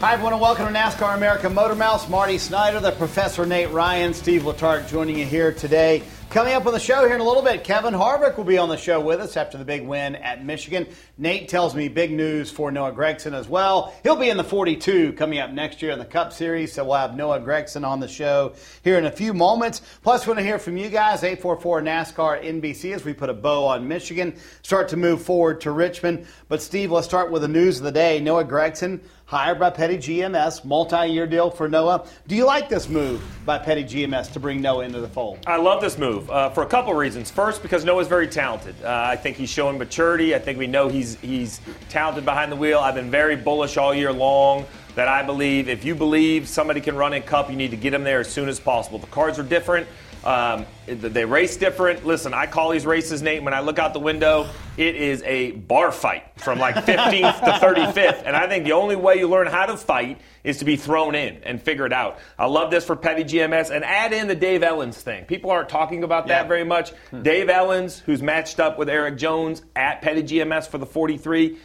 Hi, everyone, and welcome to NASCAR America Motormouths. Marty Snyder, the Professor Nate Ryan, Steve Letarte joining you here today. Coming up on the show here in a little bit, Kevin Harvick will be on the show with us after the big win at Michigan. Nate tells me big news for Noah Gragson as well. He'll be in the 42 coming up next year in the Cup Series, so we'll have Noah Gragson on the show here in a few moments. Plus, we want to hear from you guys, 844 NASCAR NBC, as we put a bow on Michigan, start to move forward to Richmond. But, Steve, let's start with the news of the day. Noah Gragson hired by Petty GMS, multi-year deal for Noah. Do you like this move by Petty GMS to bring Noah into the fold? I love this move uh, for a couple reasons. First, because Noah's very talented. Uh, I think he's showing maturity. I think we know he's he's talented behind the wheel. I've been very bullish all year long that I believe if you believe somebody can run in Cup, you need to get them there as soon as possible. The cards are different. Um, they race different. Listen, I call these races, Nate. When I look out the window, it is a bar fight from like 15th to 35th. And I think the only way you learn how to fight is to be thrown in and figure it out. I love this for Petty GMS and add in the Dave Elenz thing. People aren't talking about that yeah. very much. Hmm. Dave Elenz, who's matched up with Erik Jones at Petty GMS for the 43.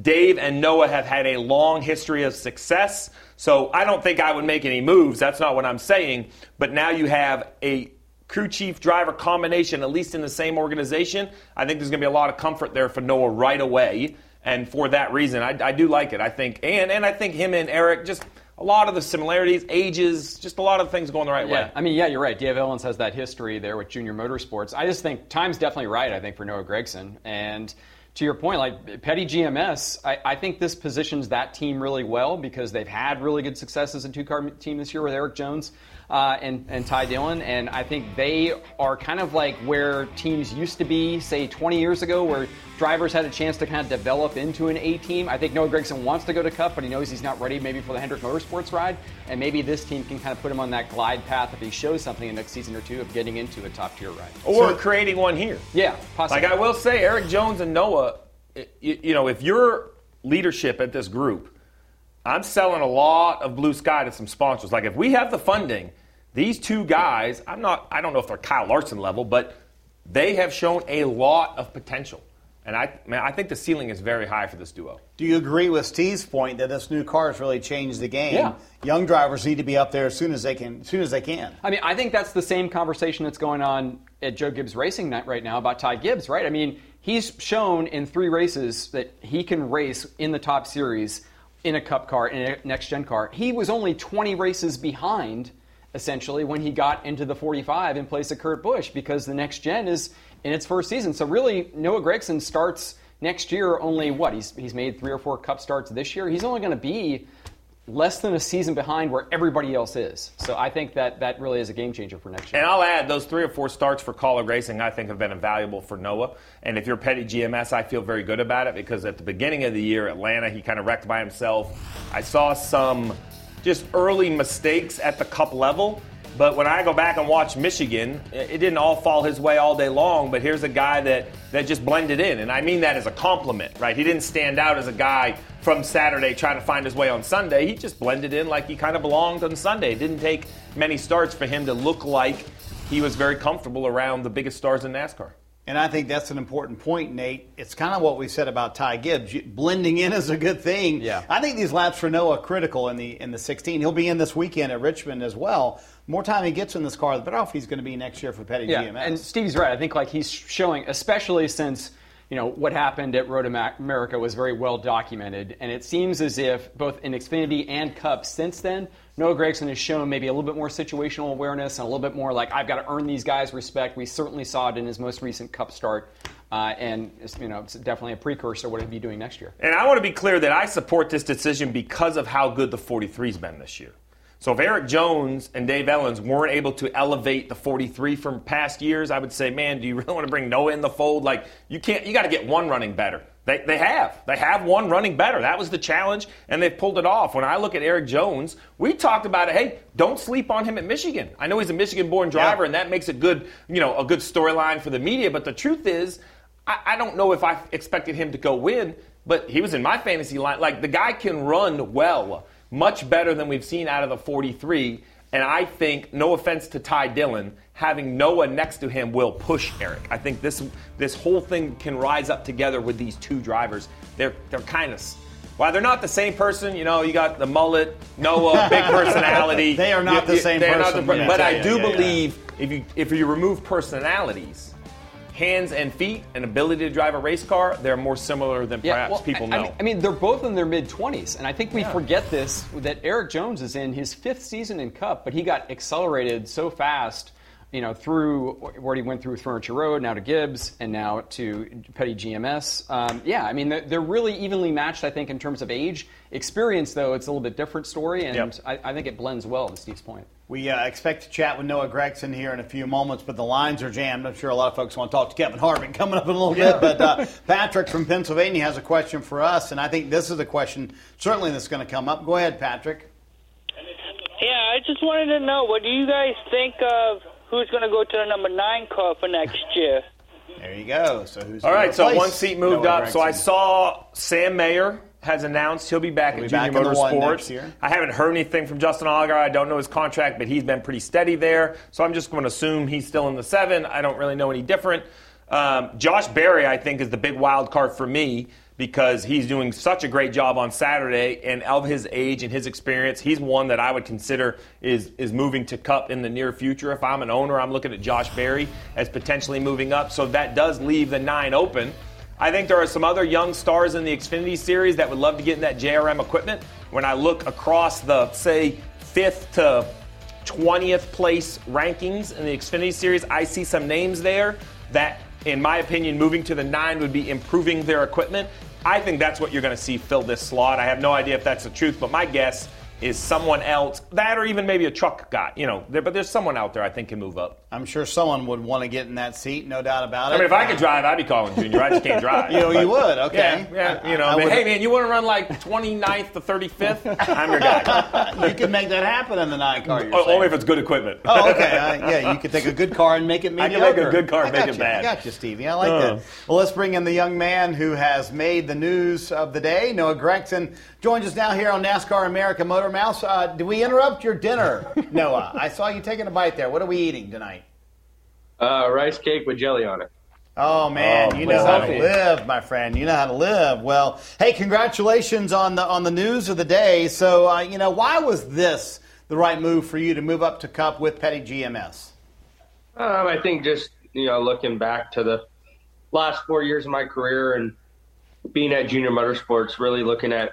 Dave and Noah have had a long history of success. So I don't think I would make any moves. That's not what I'm saying. But now you have a crew chief driver combination, at least in the same organization, I think there's going to be a lot of comfort there for Noah right away. And for that reason, I, I do like it. I think, and and I think him and Erik just a lot of the similarities, ages, just a lot of things going the right yeah. way. I mean, yeah, you're right. Dave Elenz has that history there with Junior Motorsports. I just think time's definitely right. I think for Noah Gragson. and to your point, like Petty GMS, I, I, think this positions that team really well because they've had really good success as a two car team this year with Erik Jones uh, and, and Ty Dillon. And I think they are kind of like where teams used to be, say, 20 years ago, where drivers had a chance to kind of develop into an A team. I think Noah Gragson wants to go to Cup, but he knows he's not ready maybe for the Hendrick Motorsports ride. And maybe this team can kind of put him on that glide path if he shows something in the next season or two of getting into a top tier ride. Or so, creating one here. Yeah, possibly. Like I will say, Erik Jones and Noah, you, you know, if you're leadership at this group, I'm selling a lot of blue sky to some sponsors. Like if we have the funding, these two guys, I'm not I don't know if they're Kyle Larson level, but they have shown a lot of potential. And I, man, I think the ceiling is very high for this duo. Do you agree with Steve's point that this new car has really changed the game? Yeah. Young drivers need to be up there as soon as they can. As soon as they can. I mean, I think that's the same conversation that's going on at Joe Gibbs Racing Night right now about Ty Gibbs, right? I mean, he's shown in three races that he can race in the top series in a Cup car in a next gen car. He was only 20 races behind essentially when he got into the 45 in place of Kurt Busch because the next gen is in its first season. So really, Noah Gragson starts next year only what he's he's made three or four Cup starts this year. He's only going to be less than a season behind where everybody else is. So I think that that really is a game changer for next year. And I'll add those three or four starts for Kaulig Racing I think have been invaluable for Noah. And if you're Petty GMS, I feel very good about it because at the beginning of the year, Atlanta, he kind of wrecked by himself. I saw some just early mistakes at the cup level. But when I go back and watch Michigan, it didn't all fall his way all day long. But here's a guy that, that just blended in. And I mean that as a compliment, right? He didn't stand out as a guy from Saturday trying to find his way on Sunday. He just blended in like he kind of belonged on Sunday. It didn't take many starts for him to look like he was very comfortable around the biggest stars in NASCAR. And I think that's an important point, Nate. It's kind of what we said about Ty Gibbs. Blending in is a good thing. Yeah. I think these laps for Noah critical in the in the 16. He'll be in this weekend at Richmond as well. More time he gets in this car, the better off he's going to be next year for Petty yeah. GMS. And Stevie's right. I think like he's showing, especially since you know what happened at Road America was very well documented, and it seems as if both in Xfinity and Cup since then Noah Gragson has shown maybe a little bit more situational awareness and a little bit more like I've got to earn these guys respect. We certainly saw it in his most recent Cup start. Uh, and you know, it's definitely a precursor. What he'll be doing next year. And I want to be clear that I support this decision because of how good the 43's been this year. So if Erik Jones and Dave Elenz weren't able to elevate the 43 from past years, I would say, man, do you really want to bring Noah in the fold? Like you can't. You got to get one running better. They, they have. They have one running better. That was the challenge, and they've pulled it off. When I look at Erik Jones, we talked about it. Hey, don't sleep on him at Michigan. I know he's a Michigan-born driver, yeah. and that makes a good, you know, a good storyline for the media. But the truth is, I, I don't know if I expected him to go win, but he was in my fantasy line. Like the guy can run well, much better than we've seen out of the 43. And I think, no offense to Ty Dillon, having Noah next to him will push Erik. I think this this whole thing can rise up together with these two drivers. They're they're kind of while they're not the same person, you know, you got the mullet, Noah, big personality. they are not you, the same person. The, but yeah, I do yeah, believe if you if you remove personalities, hands and feet and ability to drive a race car, they're more similar than perhaps well, people I, know. I mean, they're both in their mid 20s, and I think we yeah. forget this that Erik Jones is in his fifth season in Cup, but he got accelerated so fast you know, through where he went through Furniture Row, now to Gibbs, and now to Petty GMS. Um, yeah, I mean, they're really evenly matched, I think, in terms of age. Experience, though, it's a little bit different story, and yep. I, I, think it blends well to Steve's point. We uh, expect to chat with Noah Gragson here in a few moments, but the lines are jammed. I'm sure a lot of folks want to talk to Kevin Harvick coming up in a little yeah. bit. But uh, Patrick from Pennsylvania has a question for us, and I think this is a question certainly that's going to come up. Go ahead, Patrick. Yeah, I just wanted to know what do you guys think of who's going to go to the number nine car for next year. There you go. So who's all right? So one seat moved Noah up. So I saw Sam Mayer has announced he'll be back he'll at be Junior back Motorsports. I haven't heard anything from Justin Allgaier. I don't know his contract, but he's been pretty steady there. So I'm just going to assume he's still in the seven. I don't really know any different. Um, Josh Berry, I think, is the big wild card for me because he's doing such a great job on Saturday, and of his age and his experience, he's one that I would consider is is moving to Cup in the near future. If I'm an owner, I'm looking at Josh Berry as potentially moving up, so that does leave the nine open. I think there are some other young stars in the Xfinity Series that would love to get in that JRM equipment. When I look across the say fifth to 20th place rankings in the Xfinity Series, I see some names there that in my opinion, moving to the nine would be improving their equipment. I think that's what you're going to see fill this slot. I have no idea if that's the truth, but my guess is someone else, that or even maybe a truck guy, you know, there, but there's someone out there I think can move up. I'm sure someone would want to get in that seat, no doubt about it. I mean, if I could drive, I'd be calling Junior. I just can't drive. you know, but, you would, okay. Yeah, yeah you know, I, I mean, hey, man, you want to run like 29th to 35th? I'm your guy. you can make that happen in the nine car. Oh, only if it's good equipment. oh, okay. Uh, yeah, you could take a good car and make it mediocre. I can make a good car and make you. it bad. I got you, Stevie. I like uh. that. Well, let's bring in the young man who has made the news of the day. Noah Gragson joins us now here on NASCAR America Motormouths. Uh, did we interrupt your dinner, Noah? I saw you taking a bite there. What are we eating tonight? Uh, rice cake with jelly on it. Oh man, oh, you know how to live, my friend. You know how to live. Well, hey, congratulations on the on the news of the day. So, uh, you know, why was this the right move for you to move up to Cup with Petty GMS? Um, I think just you know looking back to the last four years of my career and being at Junior Motorsports, really looking at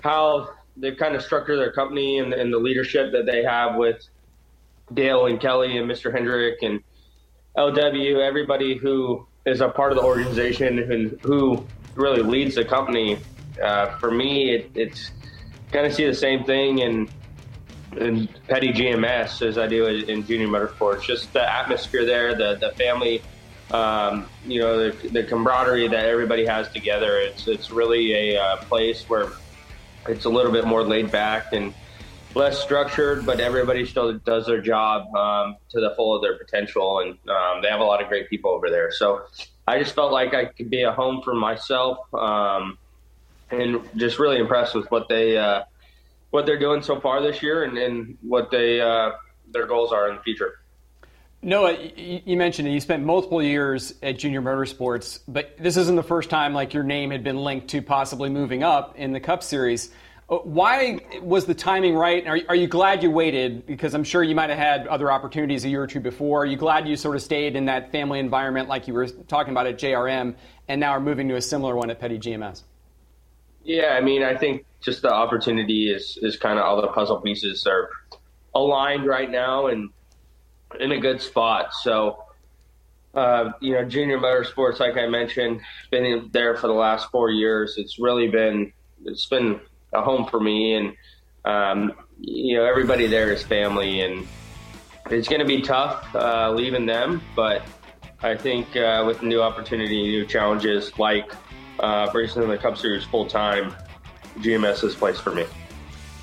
how they've kind of structured their company and, and the leadership that they have with Dale and Kelly and Mr. Hendrick and LW, everybody who is a part of the organization and who really leads the company. Uh, for me, it, it's kind of see the same thing in in petty GMS as I do in junior motorsports. Just the atmosphere there, the the family, um, you know, the, the, camaraderie that everybody has together. It's it's really a uh, place where it's a little bit more laid back and less structured, but everybody still does their job um, to the full of their potential, and um, they have a lot of great people over there. So I just felt like I could be a home for myself, um, and just really impressed with what they uh, what they're doing so far this year, and, and what they uh, their goals are in the future. Noah, you mentioned it. You spent multiple years at Junior Motorsports, but this isn't the first time like your name had been linked to possibly moving up in the Cup Series. Uh, why was the timing right? Are, are, you glad you waited? Because I'm sure you might have had other opportunities a year or two before. Are you glad you sort of stayed in that family environment like you were talking about at JRM and now are moving to a similar one at Petty GMS? Yeah, I mean, I think just the opportunity is, is kind of all the puzzle pieces are aligned right now and in a good spot. So, uh, you know, junior motorsports, like I mentioned, been there for the last four years. It's really been, it's been a home for me, and um, you know everybody there is family, and it's going to be tough uh, leaving them, but I think uh, with new opportunity, new challenges like uh, racing in the Cup Series full time, GMS is place for me.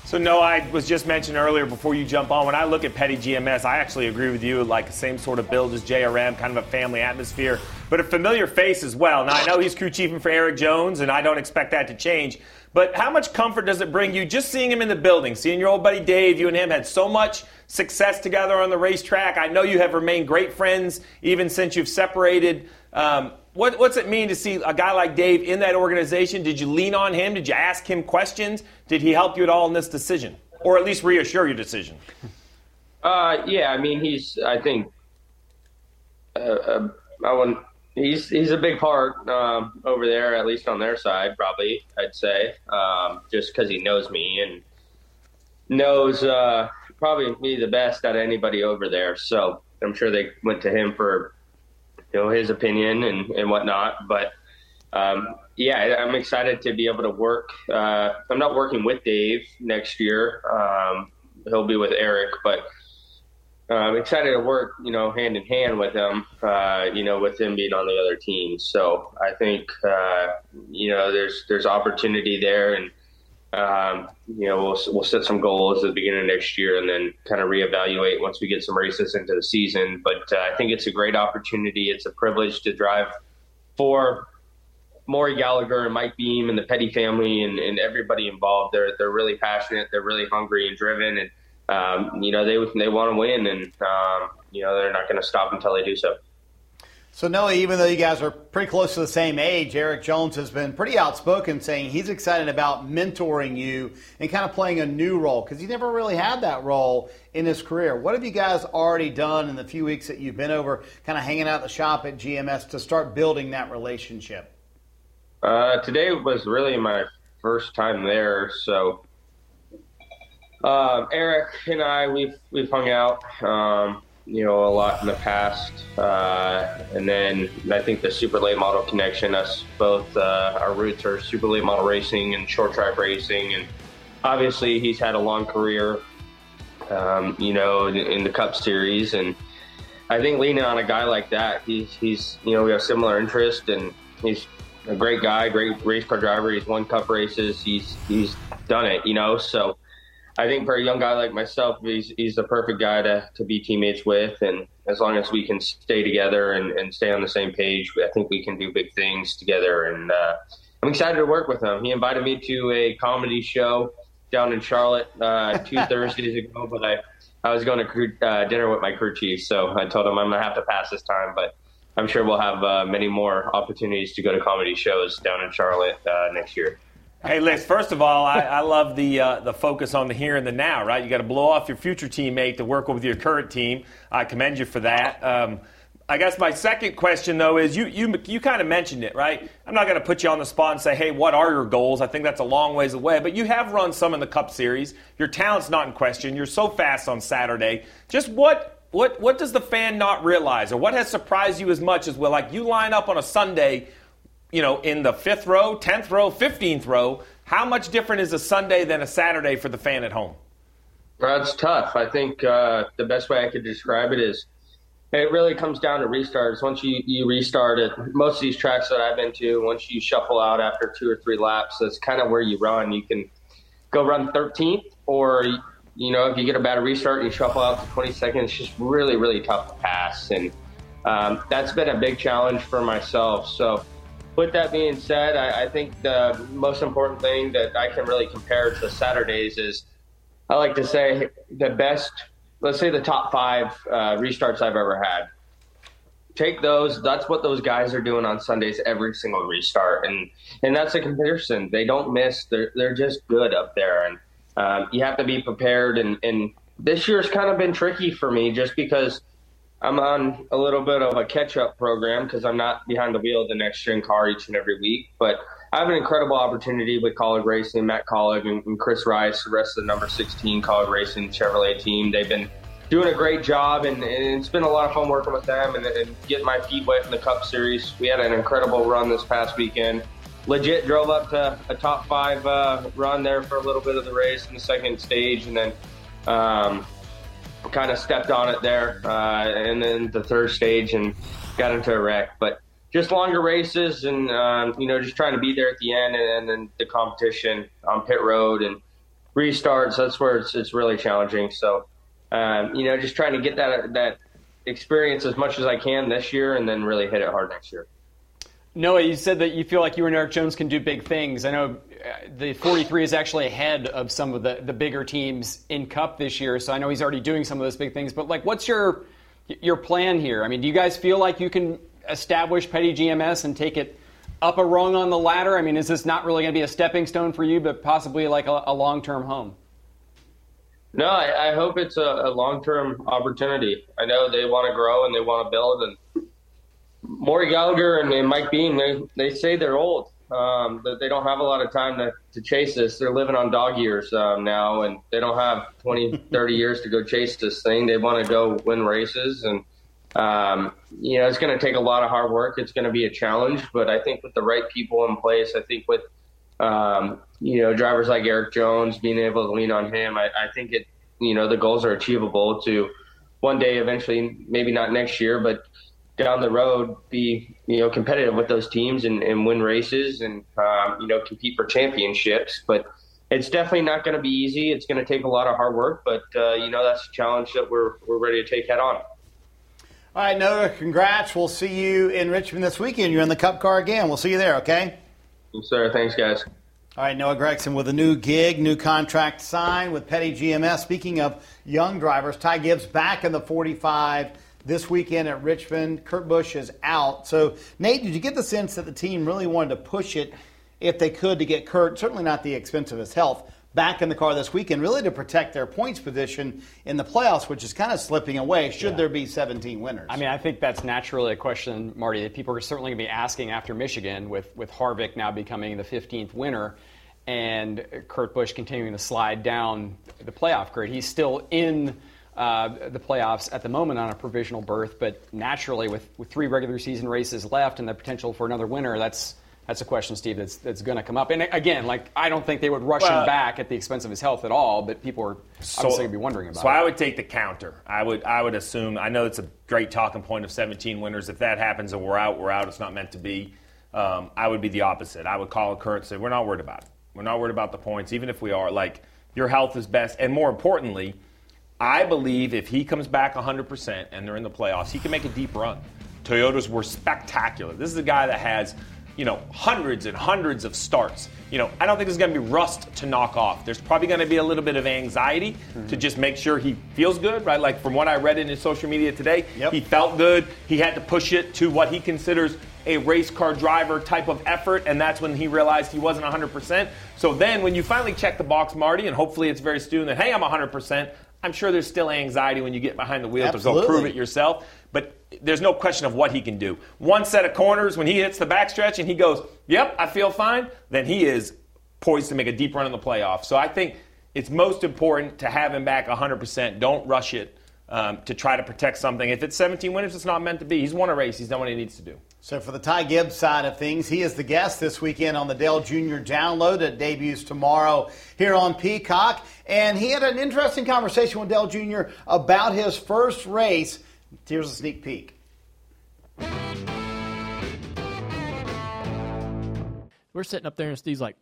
So no, I was just mentioned earlier before you jump on. When I look at Petty GMS, I actually agree with you. Like same sort of build as JRM, kind of a family atmosphere, but a familiar face as well. Now I know he's crew chiefing for Erik Jones, and I don't expect that to change. But how much comfort does it bring you just seeing him in the building, seeing your old buddy Dave? You and him had so much success together on the racetrack. I know you have remained great friends even since you've separated. Um, what, what's it mean to see a guy like Dave in that organization? Did you lean on him? Did you ask him questions? Did he help you at all in this decision, or at least reassure your decision? Uh, yeah, I mean, he's. I think. Uh, uh, I wouldn't. He's he's a big part um, over there, at least on their side, probably. I'd say, um, just because he knows me and knows uh, probably me the best out of anybody over there. So I'm sure they went to him for you know his opinion and and whatnot. But um, yeah, I'm excited to be able to work. Uh, I'm not working with Dave next year. Um, he'll be with Erik, but I'm excited to work, you know, hand in hand with him, uh, you know, with him being on the other team. So I think, uh, you know, there's there's opportunity there, and um, you know, we'll we'll set some goals at the beginning of next year, and then kind of reevaluate once we get some races into the season. But uh, I think it's a great opportunity. It's a privilege to drive for Maury Gallagher and Mike Beam and the Petty family and, and everybody involved. They're they're really passionate. They're really hungry and driven, and um, you know, they they want to win, and um, you know they're not going to stop until they do so. So Noah, even though you guys are pretty close to the same age, Erik Jones has been pretty outspoken, saying he's excited about mentoring you and kind of playing a new role because he never really had that role in his career. What have you guys already done in the few weeks that you've been over, kind of hanging out at the shop at GMS to start building that relationship? Uh, today was really my first time there, so um, Erik and I, we've we've hung out, um, you know, a lot in the past, uh, and then I think the super late model connection. Us both, uh, our roots are super late model racing and short track racing, and obviously he's had a long career, um, you know, in, in, the Cup Series, and I think leaning on a guy like that, he's he's you know we have similar interest, and he's a great guy, great race car driver. He's won Cup races. He's he's done it, you know, so. I think for a young guy like myself, he's he's the perfect guy to, to be teammates with, and as long as we can stay together and, and stay on the same page, I think we can do big things together. And uh, I'm excited to work with him. He invited me to a comedy show down in Charlotte uh, two Thursdays ago, but I I was going to crew, uh, dinner with my crew chief, so I told him I'm gonna have to pass this time, but. I'm sure we'll have uh, many more opportunities to go to comedy shows down in Charlotte uh, next year. Hey, Liz. First of all, I, I love the uh, the focus on the here and the now. Right, you got to blow off your future teammate to work with your current team. I commend you for that. Um, I guess my second question though is you you you kind of mentioned it, right? I'm not going to put you on the spot and say, "Hey, what are your goals?" I think that's a long ways away, but you have run some in the Cup Series. Your talent's not in question. You're so fast on Saturday. Just what what what does the fan not realize, or what has surprised you as much as well? Like you line up on a Sunday you know, in the fifth row, tenth row, fifteenth row, how much different is a Sunday than a Saturday for the fan at home? That's tough. I think uh, the best way I could describe it is it really comes down to restarts. Once you, you restart it, most of these tracks that I've been to, once you shuffle out after two or three laps, that's kind of where you run. You can go run 13th, or, you know, if you get a bad restart, and you shuffle out to 20 seconds. It's just really, really tough to pass. And um, that's been a big challenge for myself. So, with that being said, I, I, think the most important thing that I can really compare to Saturdays is I like to say the best, let's say the top five uh, restarts I've ever had. Take those. That's what those guys are doing on Sundays every single restart, and and that's a comparison. They don't miss. They're they're just good up there, and um, you have to be prepared. And and this year's kind of been tricky for me just because I'm on a little bit of a catch up program because I'm not behind the wheel of the next gen car each and every week. But I have an incredible opportunity with Kaulig Racing, Matt Kaulig, and, and Chris Rice, the rest of the number 16 Kaulig Racing Chevrolet team. They've been doing a great job, and, and it's been a lot of fun working with them and, and getting my feet wet in the Cup Series. We had an incredible run this past weekend. Legit drove up to a top five uh, run there for a little bit of the race in the second stage, and then um, kind of stepped on it there, uh, and then the third stage and got into a wreck. But just longer races, and um, you know, just trying to be there at the end, and, and, then the competition on pit road and restarts. That's where it's, it's really challenging. So, um, you know, just trying to get that that experience as much as I can this year, and then really hit it hard next year. Noah, you said that you feel like you and Erik Jones can do big things. I know the 43 is actually ahead of some of the, the bigger teams in Cup this year, so I know he's already doing some of those big things. But like, what's your your plan here? I mean, do you guys feel like you can establish Petty GMS and take it up a rung on the ladder? I mean, is this not really going to be a stepping stone for you, but possibly like a, a long term home? No, I, I hope it's a, a long term opportunity. I know they want to grow and they want to build, and Maury Gallagher and, Mike Beam, they, they say they're old. Um, that they don't have a lot of time to, to chase this. They're living on dog years um, now, and they don't have 20, 30 years to go chase this thing. They want to go win races, and um, you know it's going to take a lot of hard work. It's going to be a challenge, but I think with the right people in place, I think with um, you know drivers like Erik Jones being able to lean on him, I, I think it you know the goals are achievable to one day eventually, maybe not next year, but down the road be you know competitive with those teams and, and win races and um, you know compete for championships. But it's definitely not going to be easy. It's going to take a lot of hard work, but uh, you know that's a challenge that we're we're ready to take head on. All right, Noah, congrats. We'll see you in Richmond this weekend. You're in the Cup car again. We'll see you there, okay? Yes, sir. Thanks, guys. All right, Noah Gragson with a new gig, new contract signed with Petty GMS. Speaking of young drivers, Ty Gibbs back in the 45 this weekend at Richmond. Kurt Busch is out. So, Nate, did you get the sense that the team really wanted to push it if they could to get Kurt, certainly not the expense of his health, back in the car this weekend, really to protect their points position in the playoffs, which is kind of slipping away should yeah. there be 17 winners? I mean, I think that's naturally a question, Marty, that people are certainly going to be asking after Michigan, with, with Harvick now becoming the 15th winner and Kurt Busch continuing to slide down the playoff grid. He's still in. Uh, the playoffs at the moment on a provisional berth, but naturally, with, with three regular season races left and the potential for another winner, that's that's a question, Steve, that's, that's going to come up. And again, like I don't think they would rush well, him back at the expense of his health at all, but people are so, obviously going to be wondering about so it. So I would take the counter. I would I would assume. I know it's a great talking point of 17 winners. If that happens and we're out, we're out. It's not meant to be. Um, I would be the opposite. I would call a and say we're not worried about it. We're not worried about the points, even if we are. Like your health is best, and more importantly, I believe if he comes back 100% and they're in the playoffs, he can make a deep run. Toyotas were spectacular. This is a guy that has you know, hundreds and hundreds of starts. You know, I don't think there's going to be rust to knock off. There's probably going to be a little bit of anxiety mm-hmm. to just make sure he feels good, right? Like from what I read in his social media today, yep. he felt good. He had to push it to what he considers a race car driver type of effort, and that's when he realized he wasn't 100%. So then when you finally check the box, Marty, and hopefully it's very soon that, hey, I'm 100%, I'm sure there's still anxiety when you get behind the wheel Absolutely. to go prove it yourself. But there's no question of what he can do. One set of corners, when he hits the backstretch and he goes, Yep, I feel fine, then he is poised to make a deep run in the playoffs. So I think it's most important to have him back 100%. Don't rush it um, to try to protect something. If it's 17 winners, it's not meant to be. He's won a race, he's done what he needs to do. So, for the Ty Gibbs side of things, he is the guest this weekend on the Dale Jr. Download that debuts tomorrow here on Peacock. And he had an interesting conversation with Dale Jr. about his first race Here's a sneak peek. We're sitting up there, and Steve's like,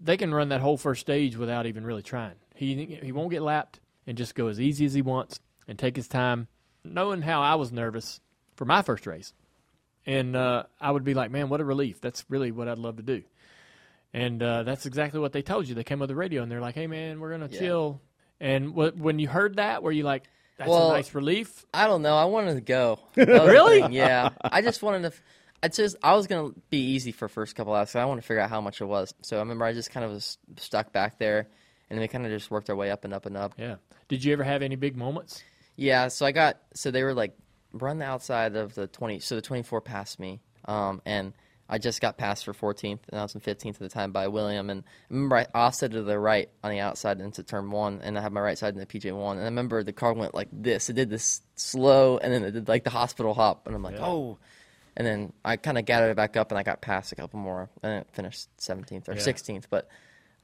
they can run that whole first stage without even really trying. He he won't get lapped and just go as easy as he wants and take his time. Knowing how I was nervous for my first race, and uh, I would be like, man, what a relief. That's really what I'd love to do. And uh, that's exactly what they told you. They came on the radio and they're like, hey, man, we're going to yeah. chill. And when you heard that, were you like, that's well, a nice relief. I don't know. I wanted to go. really? Yeah. I just wanted to. I just I was gonna be easy for first couple hours. I want to figure out how much it was. So I remember I just kind of was stuck back there, and then we kind of just worked our way up and up and up. Yeah. Did you ever have any big moments? Yeah. So I got so they were like run the outside of the twenty. So the twenty four passed me, um, and I just got passed for 14th, and I was in 15th at the time by William. And I remember I offset to the right on the outside into turn one, and I had my right side in the PJ1. And I remember the car went like this. It did this slow, and then it did like the hospital hop. And I'm like, yeah. oh. And then I kind of gathered it back up, and I got past a couple more, and it finished 17th or yeah. 16th. But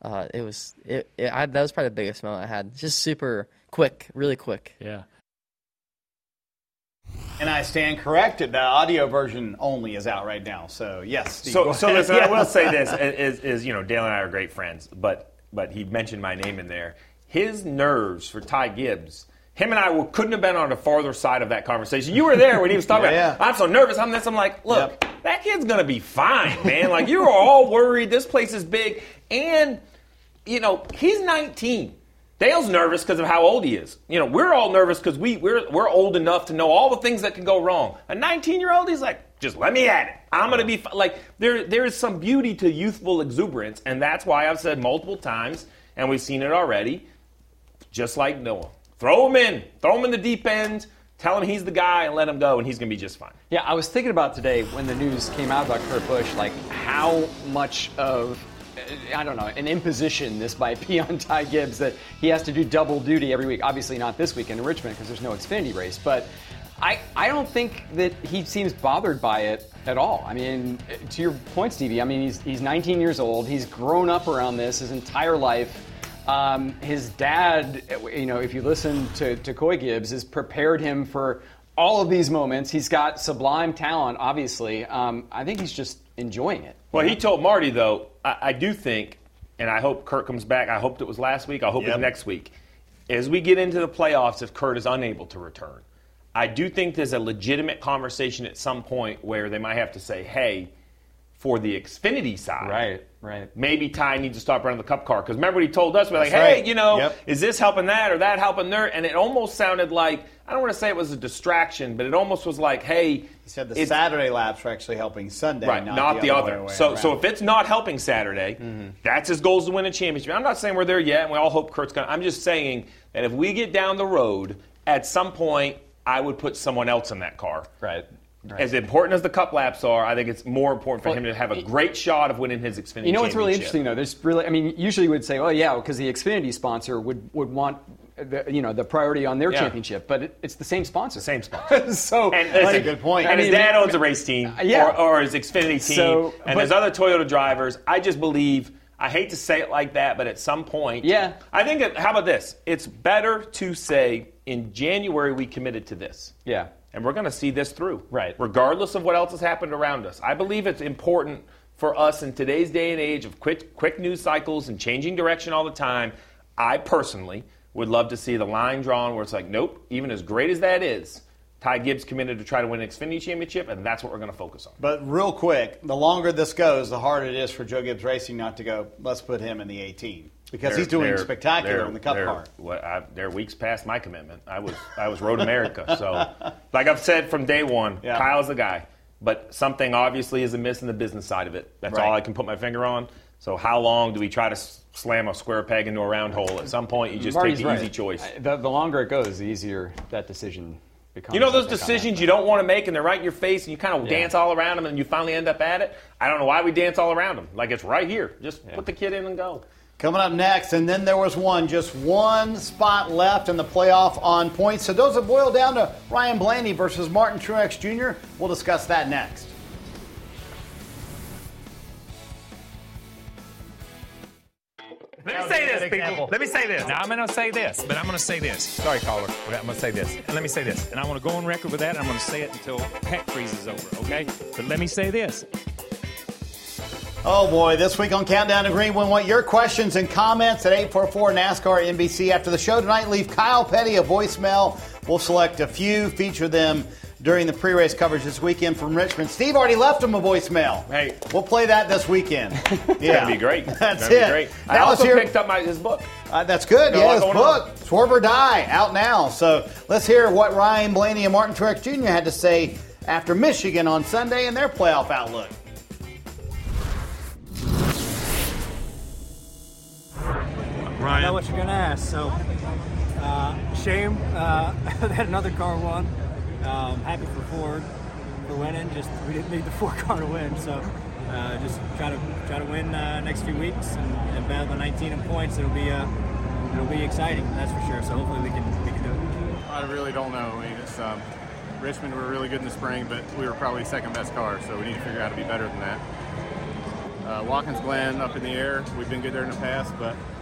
uh, it was it, it I, that was probably the biggest moment I had. Just super quick, really quick. Yeah. And I stand corrected. The audio version only is out right now. So yes. Steve, so, so listen, yeah. I will say this: is, is you know Dale and I are great friends, but but he mentioned my name in there. His nerves for Ty Gibbs. Him and I couldn't have been on the farther side of that conversation. You were there when he was talking yeah, about. I'm so nervous. I'm this. I'm like, look, yep. that kid's gonna be fine, man. Like you are all worried. This place is big, and you know he's 19. Dale's nervous because of how old he is. You know, we're all nervous because we, we're, we're old enough to know all the things that can go wrong. A 19 year old, he's like, Just let me at it. I'm going to be like there. There is some beauty to youthful exuberance, and that's why I've said multiple times, and we've seen it already. Just like Noah, throw him in, throw him in the deep end. Tell him he's the guy and let him go, and he's going to be just fine. Yeah, I was thinking about today when the news came out about Kurt Busch, like how much of I don't know, an imposition this might be on Ty Gibbs that he has to do double duty every week. Obviously, not this weekend in Richmond because there's no Xfinity race, but I, I don't think that he seems bothered by it at all. I mean, to your point, Stevie, I mean, he's, he's 19 years old. He's grown up around this his entire life. Um, his dad, you know, if you listen to, to Coy Gibbs, has prepared him for all of these moments. He's got sublime talent, obviously. Um, I think he's just enjoying it. Well, he told Marty, though, I, I, do think, and I hope Kurt comes back. I hoped it was last week. I hope yep. it's next week. As we get into the playoffs, if Kurt is unable to return, I do think there's a legitimate conversation at some point where they might have to say, hey, for the Xfinity side, right, right. Maybe Ty needs to stop running the Cup car because remember what he told us? We're like, hey, right. you know, yep. is this helping that or that helping there? And it almost sounded like I don't want to say it was a distraction, but it almost was like, hey, he said the Saturday laps are actually helping Sunday, right? Not, not the, the other. other. So, so if it's not helping Saturday, mm-hmm. that's his goal is to win a championship. I'm not saying we're there yet, and we all hope Kurt's going. to I'm just saying that if we get down the road at some point, I would put someone else in that car, right? Right. As important as the cup laps are, I think it's more important for well, him to have a great shot of winning his Xfinity. You know what's really interesting though? There's really, I mean, usually would say, oh yeah, because the Xfinity sponsor would would want the, you know the priority on their yeah. championship, but it, it's the same sponsor. Same sponsor. so and that's like, a good point. And I mean, his dad owns a race team, uh, yeah. or, or his Xfinity team, so, and but, there's other Toyota drivers. I just believe. I hate to say it like that, but at some point, yeah. I think. It, how about this? It's better to say in January we committed to this. Yeah and we're going to see this through. Right. Regardless of what else has happened around us. I believe it's important for us in today's day and age of quick, quick news cycles and changing direction all the time. I personally would love to see the line drawn where it's like, nope, even as great as that is, Ty Gibbs committed to try to win an Xfinity championship, and that's what we're going to focus on. But real quick, the longer this goes, the harder it is for Joe Gibbs Racing not to go, let's put him in the 18 because they're, he's doing spectacular in the Cup they're, car. I, they're weeks past my commitment. I was I was Road America, so like I've said from day one, yeah. Kyle's the guy. But something obviously is amiss in the business side of it. That's right. all I can put my finger on. So how long do we try to slam a square peg into a round hole? At some point, you just Marty's take the right. easy choice. The, the longer it goes, the easier that decision becomes. you know those decisions you don't want to make and they're right in your face and you kind of yeah. dance all around them and you finally end up at it? I don't know why we dance all around them. Like it's right here. Just yeah. put the kid in and go. Coming up next, and then there was one, just one spot left in the playoff on points. So those have boiled down to Ryan Blaney versus Martin Truex Jr. We'll discuss that next. Let me say this, people. Let me say this. Now, I'm going to say this, but I'm going to say this. Sorry, caller. I'm going to say this. And let me say this. And I want to go on record with that, and I'm going to say it until heck freezes over, okay? But let me say this. Oh boy, this week on Countdown to Green, we want your questions and comments at 844 NASCAR NBC. After the show tonight, leave Kyle Petty a voicemail. We'll select a few, feature them during the pre-race coverage this weekend from Richmond. Steve already left him a voicemail. Hey, we'll play that this weekend. Yeah, that'd be great. That's that'd it. Be great. I also picked up my, his book. Uh, that's good. Yeah, his book, on. Swerve or Die, out now. So let's hear what Ryan Blaney and Martin Truex Jr. had to say after Michigan on Sunday and their playoff outlook. Ryan. I know what you're going to ask. So, uh, shame uh, that another car won. Um, happy for Ford for winning. Just we didn't need the Ford car to win. So, uh, just try to try to win uh, next few weeks and, and battle the 19 in points. It'll be uh, it'll be exciting. That's for sure. So hopefully we can we can do it. I really don't know. I mean, it's, um, Richmond were really good in the spring, but we were probably second best car. So we need to figure out how to be better than that. Uh, Watkins Glen up in the air. We've been good there in the past, but you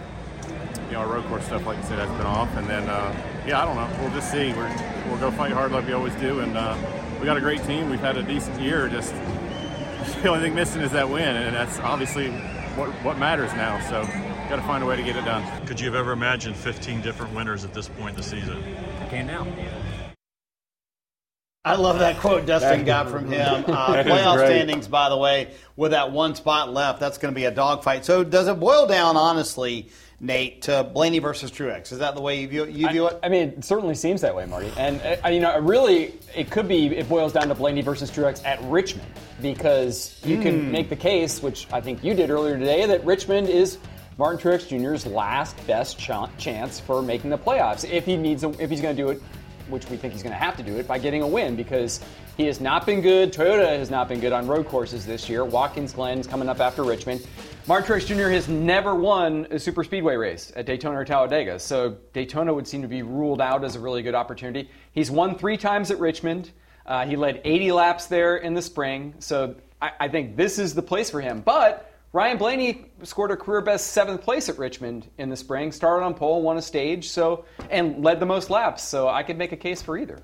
know, our road course stuff, like I said, has been off. And then, uh, yeah, I don't know. We'll just see. We're, we'll go fight hard like we always do. And uh, we got a great team. We've had a decent year. Just the only thing missing is that win, and that's obviously what what matters now. So, got to find a way to get it done. Could you have ever imagined 15 different winners at this point in the season? I can now. I love that quote Dustin got from him. Uh, playoff great. standings, by the way, with that one spot left, that's going to be a dogfight. So, does it boil down, honestly, Nate, to Blaney versus Truex? Is that the way you view, you view it? I mean, it certainly seems that way, Marty. And uh, you know, really, it could be. It boils down to Blaney versus Truex at Richmond because you can make the case, which I think you did earlier today, that Richmond is Martin Truex Jr.'s last best ch- chance for making the playoffs if he needs, a, if he's going to do it, which we think he's going to have to do it by getting a win because he has not been good. Toyota has not been good on road courses this year. Watkins Glen is coming up after Richmond. Martin Truex Jr. has never won a super speedway race at Daytona or Talladega, so Daytona would seem to be ruled out as a really good opportunity. He's won three times at Richmond. Uh, he led 80 laps there in the spring, so I, I think this is the place for him. But Ryan Blaney scored a career best seventh place at Richmond in the spring, started on pole, won a stage, so and led the most laps. So I could make a case for either.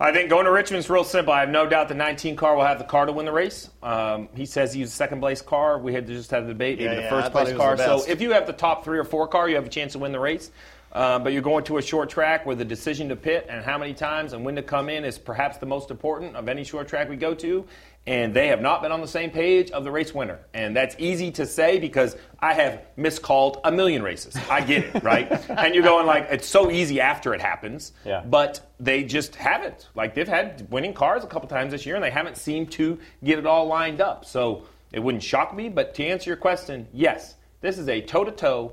I think going to Richmond's real simple. I have no doubt the 19 car will have the car to win the race. Um, he says he's a second place car. We had to just have a debate, maybe Yeah, the yeah, first place car. So if you have the top three or four car, you have a chance to win the race. Uh, but you're going to a short track where the decision to pit and how many times and when to come in is perhaps the most important of any short track we go to. And they have not been on the same page of the race winner. And that's easy to say because I have miscalled a million races. I get it, right? and you're going like, it's so easy after it happens. Yeah. But they just haven't. Like they've had winning cars a couple times this year, and they haven't seemed to get it all lined up. So it wouldn't shock me. But to answer your question, yes, this is a toe-to-toe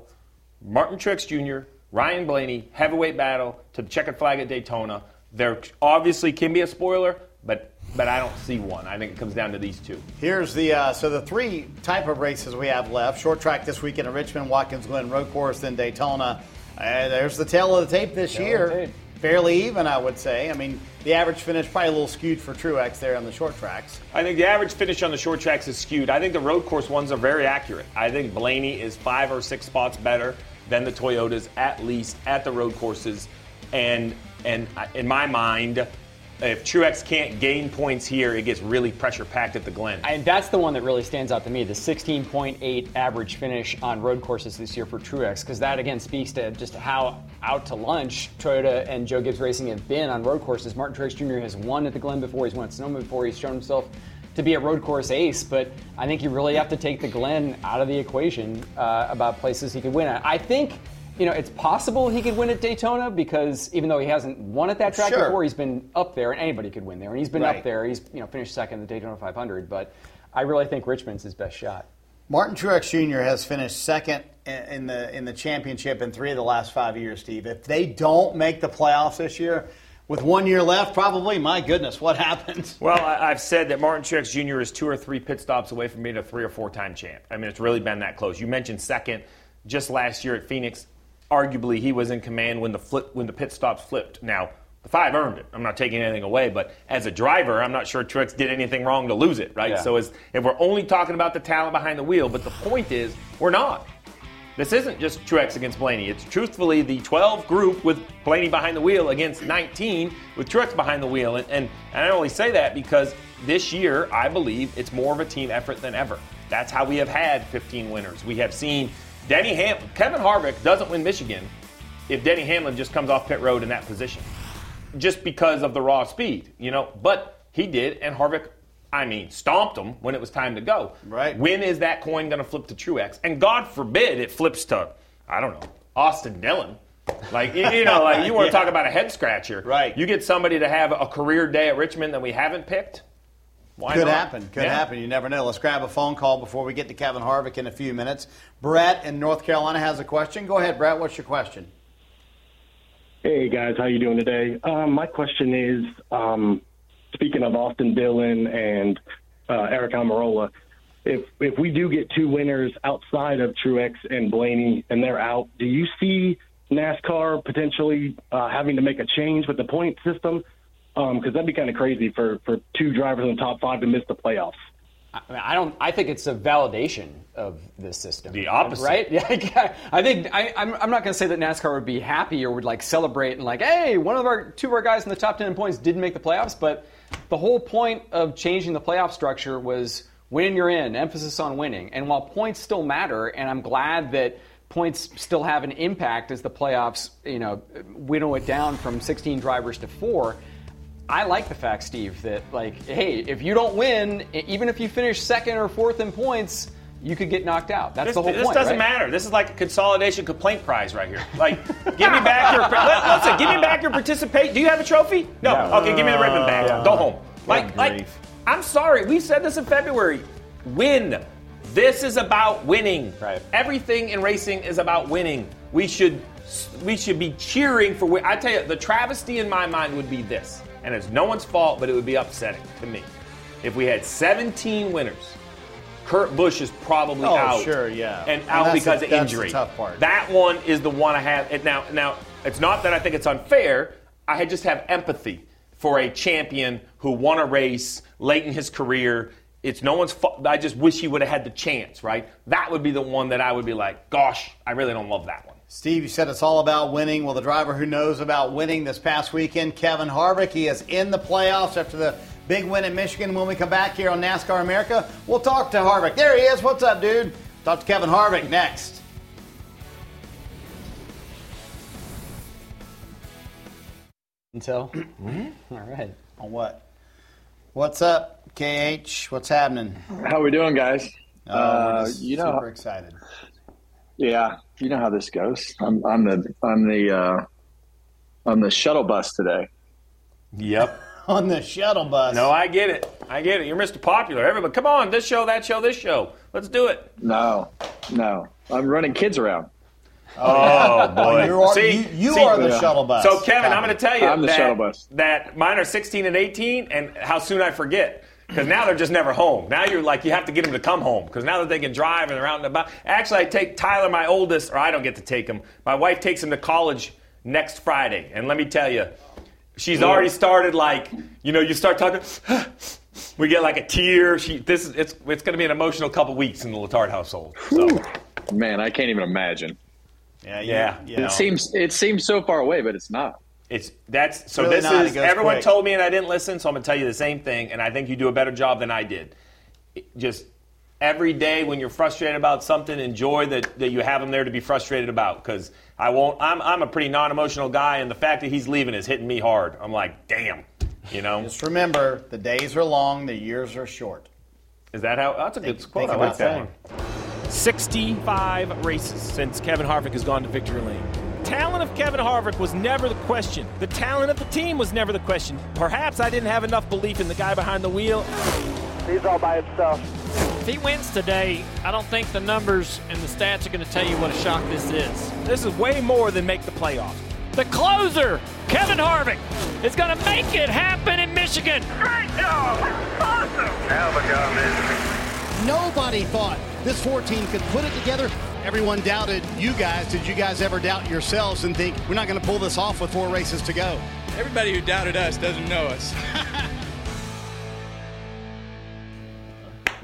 Martin Truex Jr., Ryan Blaney heavyweight battle to the checkered flag at Daytona. There obviously can be a spoiler, but but I don't see one. I think it comes down to these two. Here's the uh, so the three type of races we have left: short track this weekend in Richmond, Watkins Glen Road Course, then Daytona. Uh, there's the tale of the tape this Tail year. tape. Fairly even, I would say. I mean, the average finish probably a little skewed for Truex there on the short tracks. I think the average finish on the short tracks is skewed. I think the road course ones are very accurate. I think Blaney is five or six spots better than the Toyotas, at least at the road courses. And and in my mind, if Truex can't gain points here, it gets really pressure packed at the Glen. And that's the one that really stands out to me the 16.8 average finish on road courses this year for Truex, because that again speaks to just how out to lunch Toyota and Joe Gibbs Racing have been on road courses. Martin Truex Jr. has won at the Glen before, he's won at Sonoma before, he's shown himself to be a road course ace, but I think you really have to take the Glen out of the equation uh, about places he could win at. I think. You know, it's possible he could win at Daytona because even though he hasn't won at that track Sure. before, he's been up there, and anybody could win there. And he's been Right. up there. He's you know finished second in the Daytona 500, but I really think Richmond's his best shot. Martin Truex Jr. has finished second in- in the in the championship in three of the last five years. Steve, if they don't make the playoffs this year, with one year left, probably. My goodness, what happens? Well, I've said that Martin Truex Jr. is two or three pit stops away from being a three or four time champ. I mean, it's really been that close. You mentioned second just last year at Phoenix. Arguably, he was in command when the flip when the pit stops flipped. Now, the five earned it. I'm not taking anything away, but as a driver, I'm not sure Truex did anything wrong to lose it, right? Yeah. So, as, if we're only talking about the talent behind the wheel, but the point is, we're not. This isn't just Truex against Blaney. It's truthfully the 12 group with Blaney behind the wheel against 19 with Truex behind the wheel. And, and, and I only say that because this year, I believe it's more of a team effort than ever. That's how we have had 15 winners. We have seen Denny Hamlin, Kevin Harvick doesn't win Michigan if Denny Hamlin just comes off pit road in that position just because of the raw speed, you know. But he did, and Harvick, I mean, stomped them when it was time to go. Right. When is that coin going to flip to Truex? And God forbid it flips to, I don't know, Austin Dillon. Like you, you know, like you want to Yeah. talk about a head scratcher. Right. You get somebody to have a career day at Richmond that we haven't picked. Why Could not? happen. Could Yeah. happen. You never know. Let's grab a phone call before we get to Kevin Harvick in a few minutes. Brett in North Carolina has a question. Go ahead, Brett. What's your question? Hey guys, how you doing today? Um, my question is, um, speaking of Austin Dillon and uh, Aric Almirola, if if we do get two winners outside of Truex and Blaney and they're out, do you see NASCAR potentially uh, having to make a change with the point system? Because that'd be kind of crazy for for two drivers in the top five to miss the playoffs. I, don't. I think it's a validation of this system. The opposite. right? Yeah, I think I, I'm. I'm not going to say that NASCAR would be happy or would like celebrate and like, hey, one of our two of our guys in the top ten points didn't make the playoffs. But the whole point of changing the playoff structure was win you're in, emphasis on winning. And while points still matter, and I'm glad that points still have an impact as the playoffs, you know, winnow it down from 16 drivers to four. I like the fact, Steve, that like, hey, if you don't win, even if you finish second or fourth in points, you could get knocked out. That's this, the whole this point. This doesn't right? matter. This is like a consolidation complaint prize right here. Like, give me back your let- listen. Give me back your participate. Do you have a trophy? No. No. Okay, give me the ribbon back. Yeah. Go home. Like, Good like. I'm sorry. We said this in February. Win. This is about winning. Right. Everything in racing is about winning. We should we should be cheering for. win- I tell you, the travesty in my mind would be this, and it's no one's fault, but it would be upsetting to me if we had 17 winners. Kurt Busch is probably out. Oh, out. sure, yeah. And And out because the- of that's the injury. tough part. That one is the one I have. And now, now it's not that I think it's unfair. I just have empathy for a champion who won a race late in his career. It's no one's fault. I just wish he would have had the chance, right? That would be the one that I would be like, gosh, I really don't love that one. Steve, you said it's all about winning. Well, the driver who knows about winning this past weekend, Kevin Harvick, he is in the playoffs after the big win in Michigan. When we come back here on NASCAR America, we'll talk to Harvick. There he is. What's up, dude? Talk to Kevin Harvick next. Until. Mm-hmm. All right. On what? What's up, KH? What's happening? How we doing, guys? Oh, Uh, just you know, super excited. yeah, you know how this goes. I'm, I'm the I'm the uh, I'm the shuttle bus today. Yep. On the shuttle bus. No, I get it. I get it. You're Mr. Popular. Everybody, come on, this show, that show, this show. Let's do it. No, no, I'm running kids around. Oh, oh boy! you are- See, you- you see- are the shuttle bus. So Kevin, I'm going to tell you I'm the that, shuttle bus. that mine are 16 and 18, and how soon I forget because now they're just never home. Now you're like you have to get them to come home because now that they can drive and they're out and about. Actually, I take Tyler, my oldest, or I don't get to take him. My wife takes him to college next Friday, and let me tell you, she's already started like you know you start talking. We get like a tear. She, this is it's it's going to be an emotional couple weeks in the Letarte household. So Man, I can't even imagine. Yeah, you- Yeah. you It know. seems it seems so far away, but it's not. It's that's so. Really this not. It is goes everyone quick. told me and I didn't listen, so I'm gonna tell you the same thing. And I think you do a better job than I did. It- Just every day when you're frustrated about something, enjoy that, that you have him there to be frustrated about. Because I won't. I'm I'm a pretty non-emotional guy, and the fact that he's leaving is hitting me hard. I'm like, damn. You know, Just remember, the days are long, the years are short. is that how? That's a good Think- quote. think I like about that that. one. 65 races since Kevin Harvick has gone to victory lane. Talent of Kevin Harvick was never the question. The talent of the team was never the question. Perhaps I didn't have enough belief in the guy behind the wheel. He's all by himself. If he wins today, I don't think the numbers and the stats are going to tell you what a shock this is. This is way more than make the playoffs. The closer, Kevin Harvick, is going to make it happen in Michigan. Great job! Awesome! Hell of a job, man. Nobody thought this 14 could put it together. Everyone doubted you guys. Did you guys ever doubt yourselves and think we're not going to pull this off with four races to go? Everybody who doubted us doesn't know us.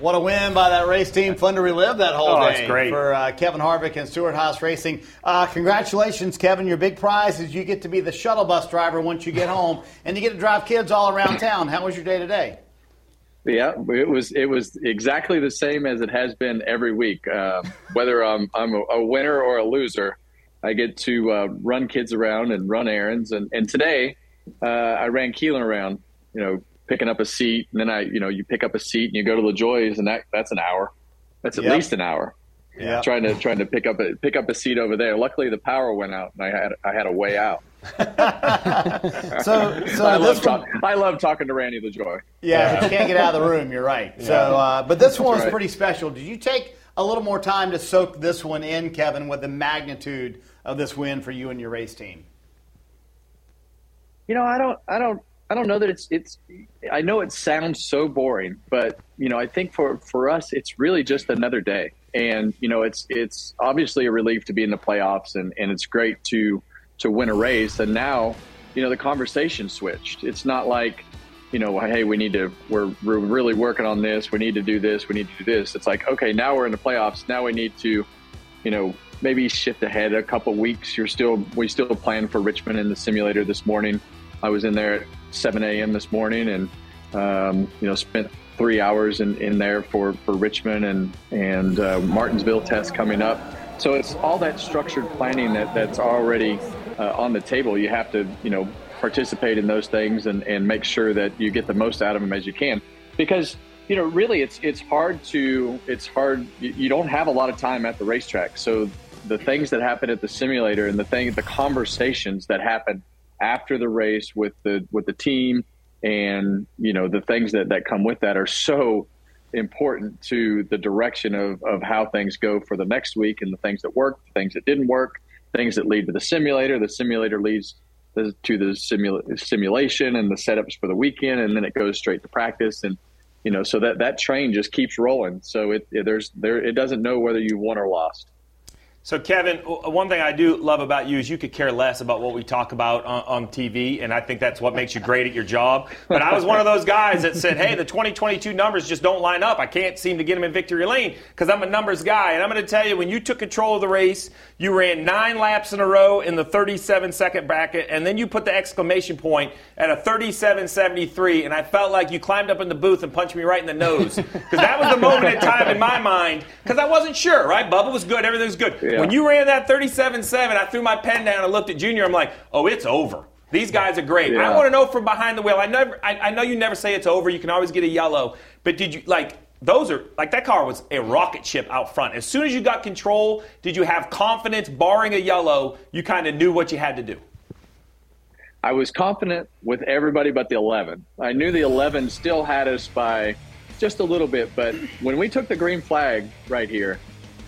What a win by that race team. Fun to relive that whole Oh, day it's great. for uh, Kevin Harvick and Stewart-Haas Racing. Uh, congratulations, Kevin. Your big prize is you get to be the shuttle bus driver once you get home, and you get to drive kids all around town. How was your day today? Yeah, it was it was exactly the same as it has been every week. Uh, whether I'm I'm a, a winner or a loser, I get to uh, run kids around and run errands. And and today, uh, I ran Keelan around. You know, picking up a seat, and then I you know you pick up a seat and you go to LaJoie's, and that that's an hour. That's at Yep. least an hour. Yeah. Trying to trying to pick up a pick up a seat over there. Luckily, the power went out, and I had I had a way out. So, so I this love one, I love talking to Randy LaJoie. yeah, but you can't get out of the room. You're right. So, uh, but this one was right. pretty special. Did you take a little more time to soak this one in, Kevin, with the magnitude of this win for you and your race team? You know, I don't, I don't, I don't know that it's, it's. I know it sounds so boring, but you know, I think for for us, it's really just another day, and you know, it's it's obviously a relief to be in the playoffs, and and it's great to to win a race, and now, you know, the conversation switched. It's not like, you know, hey, we need to, we're we're really working on this, we need to do this, we need to do this. It's like, okay, now we're in the playoffs, now we need to, you know, maybe shift ahead a couple weeks. You're still we still plan for Richmond in the simulator this morning. I was in there 7 a.m. this morning and um, you know spent three hours in, in there for, for Richmond and and uh, Martinsville test coming up. So it's all that structured planning that that's already uh, on the table. You have to you know participate in those things and, and make sure that you get the most out of them as you can. Because you know, really, it's it's hard to it's hard. You, don't have a lot of time at the racetrack, so the things that happen at the simulator and the thing, the conversations that happen after the race with the with the team, and you know the things that that come with that are so important to the direction of of how things go for the next week and the things that work, the things that didn't work, things that lead to the simulator. The simulator leads to the simula- simulation and the setups for the weekend, and then it goes straight to practice and you know, so that that train just keeps rolling. So it, it there's there it doesn't know whether you won or lost. So, Kevin, uh, one thing I do love about you is you could care less about what we talk about on, on, TV, and I think that's what makes you great at your job. But I was one of those guys that said, hey, the 2022 numbers just don't line up. I can't seem to get them in victory lane because I'm a numbers guy. And I'm going to tell you, when you took control of the race, you ran nine laps in a row in the 37 second bracket, and then you put the exclamation point at a 37.73, and I felt like you climbed up in the booth and punched me right in the nose because that was the moment in time in my mind because I wasn't sure, right? Bubba was good, everything was good. Yeah. When you ran that 37-7, I threw my pen down and looked at Junior. I'm like, oh, it's over. These guys are great. Yeah. I want to know from behind the wheel. I never, I, I know you never say it's over. You can always get a yellow, but did you like? Those are like that car was a rocket ship out front. As soon as you got control, did you have confidence? Barring a yellow, you kind of knew what you had to do. I was confident with everybody but the 11. I knew the 11 still had us by just a little bit, but when we took the green flag right here,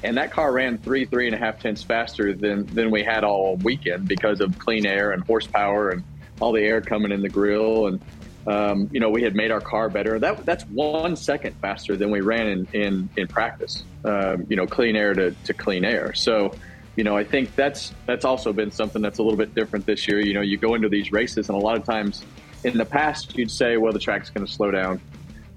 and that car ran three, three and a half tenths faster than than we had all weekend because of clean air and horsepower and all the air coming in the grill and um, you know we had made our car better. That that's one second faster than we ran in in, in practice. Um, you know, clean air to, to clean air. So you know, I think that's that's also been something that's a little bit different this year. You know, you go into these races, and a lot of times in the past, you'd say, well, the track's going to slow down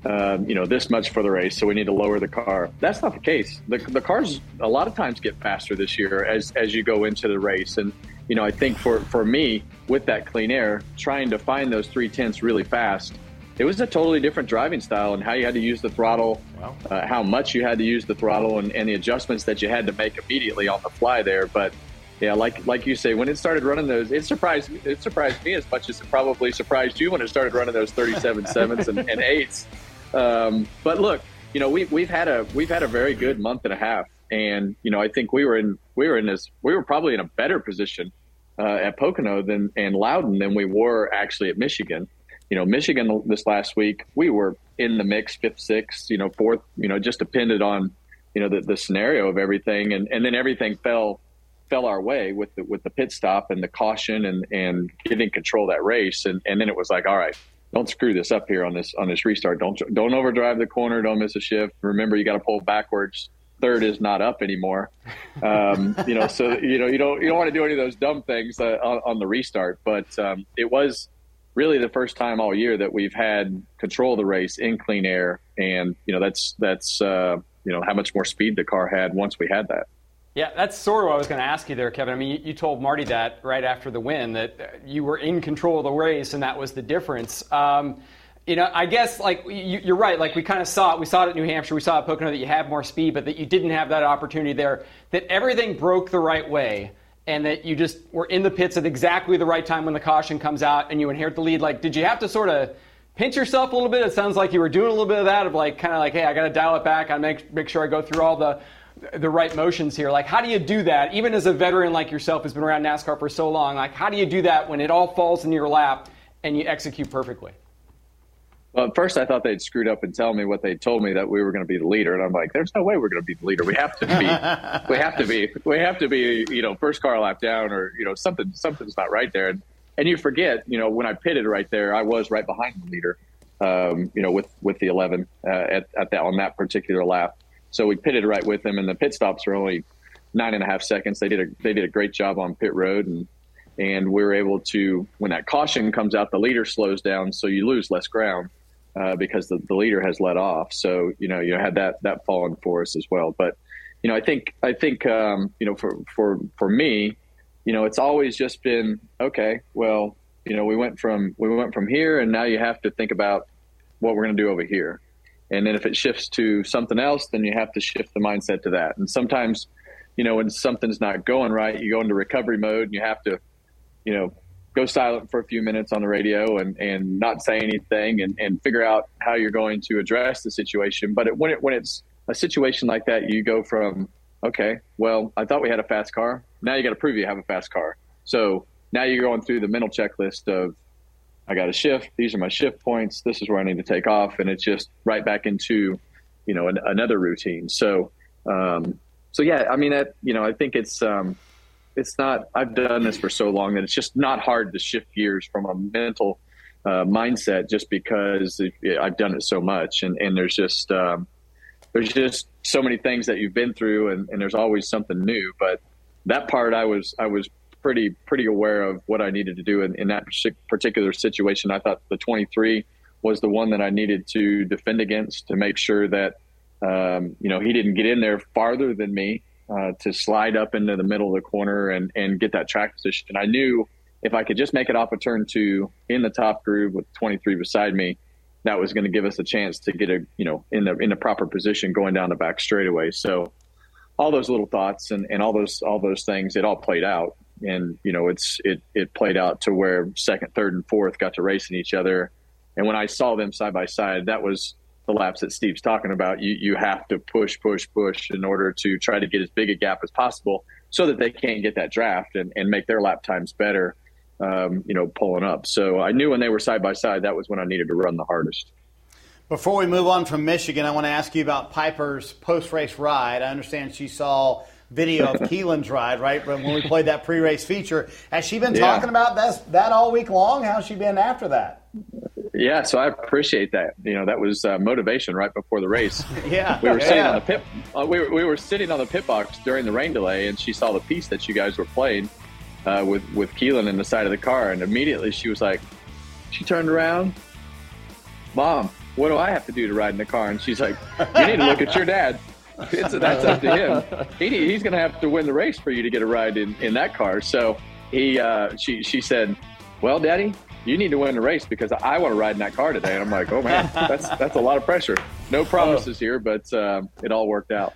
um, you know, this much for the race, so we need to lower the car. That's not the case. The, the cars a lot of times get faster this year as as you go into the race, and you know, I think for for me with that clean air, trying to find those three tenths really fast, it was a totally different driving style and how you had to use the throttle, wow. uh, how much you had to use the throttle, and, and the adjustments that you had to make immediately on the fly there, but. Yeah, like like you say, when it started running those, it surprised it surprised me as much as it probably surprised you when it started running those 37 sevens and, and eights. Um, but look, you know, we, we've had a we've had a very good month and a half, and you know, I think we were in we were in this we were probably in a better position uh, at Pocono than and Loudon than we were actually at Michigan. You know, Michigan this last week we were in the mix, fifth, sixth, you know, fourth. You know, just depended on you know the, the scenario of everything, and and then everything fell fell our way with the with the pit stop and the caution and and getting control that race, and and then it was like, all right, don't screw this up here on this on this restart. Don't don't overdrive the corner. Don't miss a shift. Remember, you got to pull backwards. Third is not up anymore. Um, you know, so you know you don't you don't want to do any of those dumb things uh, on, on, the restart. But um, it was really the first time all year that we've had control of the race in clean air, and you know that's that's uh, you know how much more speed the car had once we had that. Yeah, that's sort of what I was going to ask you there, Kevin. I mean, you, told Marty that right after the win that you were in control of the race, and that was the difference. Um, you know, I guess like you, are right. Like we kind of saw it. We saw it at New Hampshire. We saw it at Pocono that you have more speed, but that you didn't have that opportunity there. That everything broke the right way, and that you just were in the pits at exactly the right time when the caution comes out, and you inherit the lead. Like, did you have to sort of pinch yourself a little bit? It sounds like you were doing a little bit of that, of like kind of like, hey, I got to dial it back. I make make sure I go through all the the right motions here. Like, how do you do that? Even as a veteran like yourself who's been around NASCAR for so long, like, how do you do that when it all falls in your lap and you execute perfectly? Well, at first I thought they'd screwed up and tell me what they told me that we were going to be the leader, and I'm like, "There's no way we're going to be the leader. We have to be. we have to be. We have to be. You know, first car lap down, or you know, something something's not right there." And, and you forget, you know, when I pitted right there, I was right behind the leader. Um, you know, with with the 11 uh, at, at that on that particular lap. So we pitted right with them, and the pit stops were only nine and a half seconds. They did a they did a great job on pit road, and and we were able to when that caution comes out, the leader slows down, so you lose less ground uh, because the, the leader has let off. So you know you had that that falling for us as well. But you know I think I think um, you know for for for me, you know it's always just been okay. Well, you know we went from we went from here, and now you have to think about what we're going to do over here. And then if it shifts to something else, then you have to shift the mindset to that. And sometimes, you know, when something's not going right, you go into recovery mode and you have to, you know, go silent for a few minutes on the radio and, and not say anything and, and figure out how you're going to address the situation. But it, when it when it's a situation like that, you go from okay, well, I thought we had a fast car. Now you got to prove you have a fast car. So now you're going through the mental checklist of I got a shift. These are my shift points. This is where I need to take off, and it's just right back into you know an, another routine. So um, so yeah, I mean that you know I think it's um, it's not. I've done this for so long that it's just not hard to shift gears from a mental uh, mindset just because I've done it so much, and and there's just um, there's just so many things that you've been through, and, and there's always something new. But that part, I was I was pretty pretty aware of what I needed to do in, in that particular situation. I thought the 23 was the one that I needed to defend against to make sure that um, you know he didn't get in there farther than me uh, to slide up into the middle of the corner and, and get that track position. And I knew if I could just make it off a turn two in the top groove with 23 beside me, that was going to give us a chance to get a you know in the in the proper position going down the back straightaway. So all those little thoughts and, and all those all those things, it all played out. And you know, it's it it played out to where second, third, and fourth got to racing each other. And when I saw them side by side, that was the laps that Steve's talking about, you, you have to push, push, push in order to try to get as big a gap as possible so that they can't get that draft and, and make their lap times better, um, you know, pulling up. So I knew when they were side by side, that was when I needed to run the hardest. Before we move on from Michigan, I want to ask you about Piper's post race ride. I understand she saw video of Keelan's ride, right? When we played that pre race feature. Has she been talking yeah. about that, that all week long? How's she been after that? Yeah, so I appreciate that. You know, that was uh, motivation right before the race. yeah, we were yeah. sitting on the pit. Uh, we, were, we were sitting on the pit box during the rain delay, and she saw the piece that you guys were playing uh, with with Keelan in the side of the car, and immediately she was like, she turned around, Mom, what do I have to do to ride in the car? And she's like, You need to look at your dad. It's, that's up to him. He, he's going to have to win the race for you to get a ride in, in that car. So he, uh, she, she said, "Well, Daddy, you need to win the race because I want to ride in that car today. And I'm like, oh man, that's that's a lot of pressure. No promises here, but uh, it all worked out.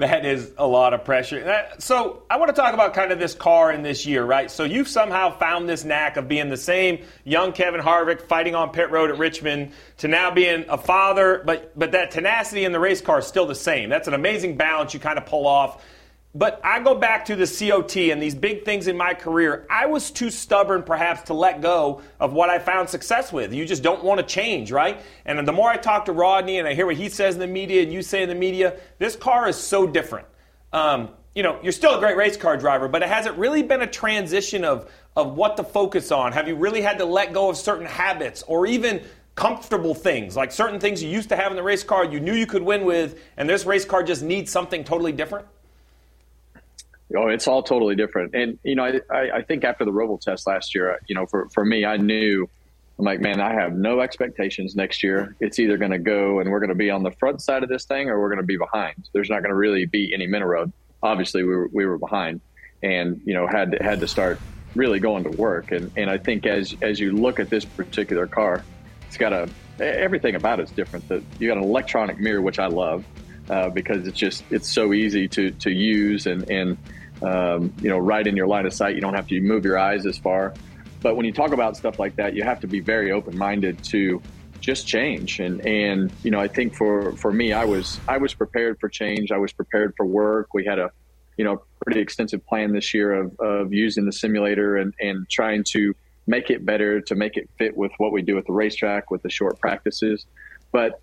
That is a lot of pressure. So I want to talk about kind of this car in this year, right? So you've somehow found this knack of being the same young Kevin Harvick fighting on pit road at Richmond to now being a father, but but that tenacity in the race car is still the same. That's an amazing balance you kind of pull off. But I go back to the COT and these big things in my career. I was too stubborn, perhaps, to let go of what I found success with. You just don't want to change, right? And the more I talk to Rodney and I hear what he says in the media and you say in the media, this car is so different. Um, you know, you're still a great race car driver, but it hasn't really been a transition of, of what to focus on. Have you really had to let go of certain habits or even comfortable things, like certain things you used to have in the race car you knew you could win with, and this race car just needs something totally different? Oh, it's all totally different. And, you know, I, I think after the Roval test last year, you know, for, for me, I knew, I'm like, man, I have no expectations next year. It's either going to go and we're going to be on the front side of this thing or we're going to be behind. There's not going to really be any middle road. Obviously, we were, we were behind and, you know, had to, had to start really going to work. And, and I think as, as you look at this particular car, it's got a, everything about it's different. That you got an electronic mirror, which I love. Uh, because it's just it's so easy to to use and and um, you know, right in your line of sight. You don't have to move your eyes as far. But when you talk about stuff like that, you have to be very open minded to just change. And and you know, I think for for me, I was I was prepared for change. I was prepared for work. We had a you know pretty extensive plan this year of of using the simulator and and trying to make it better to make it fit with what we do at the racetrack with the short practices. But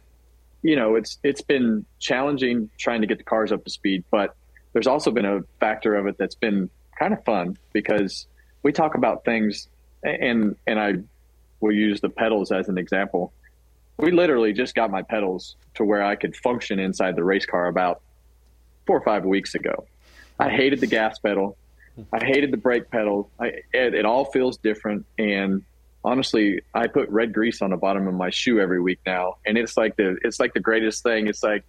you know, it's it's been challenging trying to get the cars up to speed, but there's also been a factor of it that's been kind of fun because we talk about things and and I will use the pedals as an example. We literally just got my pedals to where I could function inside the race car about four or five weeks ago. I hated the gas pedal. I hated the brake pedal. I, it, it all feels different. And honestly, I put red grease on the bottom of my shoe every week now, and it's like the it's like the greatest thing. It's like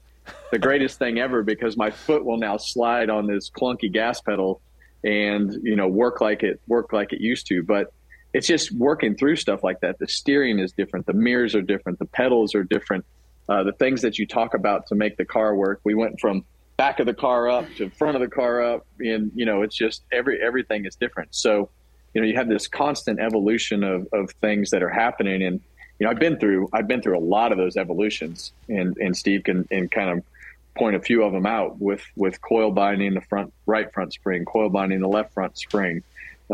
the greatest thing ever because my foot will now slide on this clunky gas pedal and you know work like it work like it used to. But it's just working through stuff like that. The steering is different. The mirrors are different. The pedals are different. Uh, the things that you talk about to make the car work. We went from back of the car up to front of the car up and you know it's just every everything is different. So you know, you have this constant evolution of, of things that are happening. And, you know, I've been through, I've been through a lot of those evolutions and, and Steve can, and kind of point a few of them out with, with coil binding the front, right front spring, coil binding the left front spring,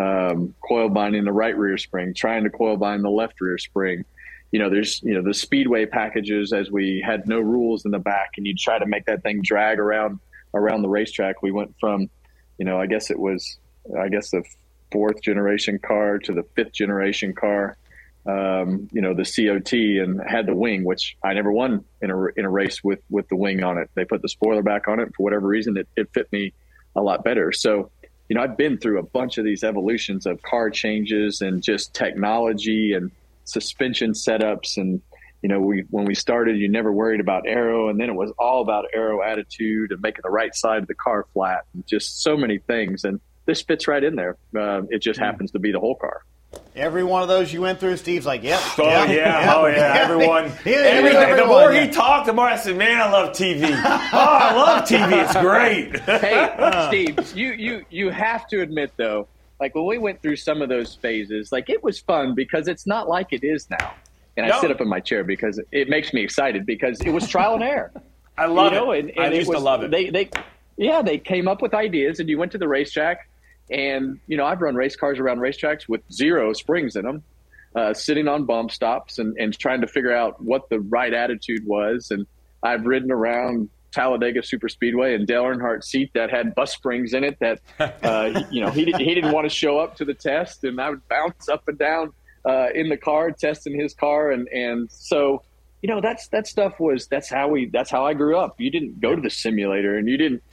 um, coil binding the right rear spring, trying to coil bind the left rear spring. You know, there's, you know, the speedway packages as we had no rules in the back and you try to make that thing drag around, around the racetrack. We went from, you know, I guess it was, I guess the fourth generation car to the fifth generation car. Um, you know, the COT and had the wing, which I never won in a, in a race with, with the wing on it. They put the spoiler back on it for whatever reason. It, it fit me a lot better. So, you know, I've been through a bunch of these evolutions of car changes and just technology and suspension setups. And, you know, we, when we started, you never worried about aero and then it was all about aero attitude and making the right side of the car flat and just so many things. And this fits right in there. Uh, it just happens to be the whole car. Every one of those you went through, Steve's like, yep. Oh yeah, yep, oh yeah, yep. everyone. He- he- every- everyone, the more yeah. he talked, the more I said, "Man, I love TV. oh, I love TV. It's great." hey, Steve, you you you have to admit though, like when we went through some of those phases, like it was fun because it's not like it is now. And I sit up in my chair because it makes me excited because it was trial and error. I love you know, it. And, and I it used to love it. They they yeah, they came up with ideas, and you went to the racetrack, and you know I've run race cars around racetracks with zero springs in them. Uh, sitting on bump stops and, and trying to figure out what the right attitude was. And I've ridden around Talladega Super Speedway and Dale Earnhardt's seat that had bus springs in it that, uh, you know, he, he didn't want to show up to the test. And I would bounce up and down uh, in the car, testing his car. And, and so, you know, that's, that stuff was, that's how we, that's how I grew up. You didn't go to the simulator and you didn't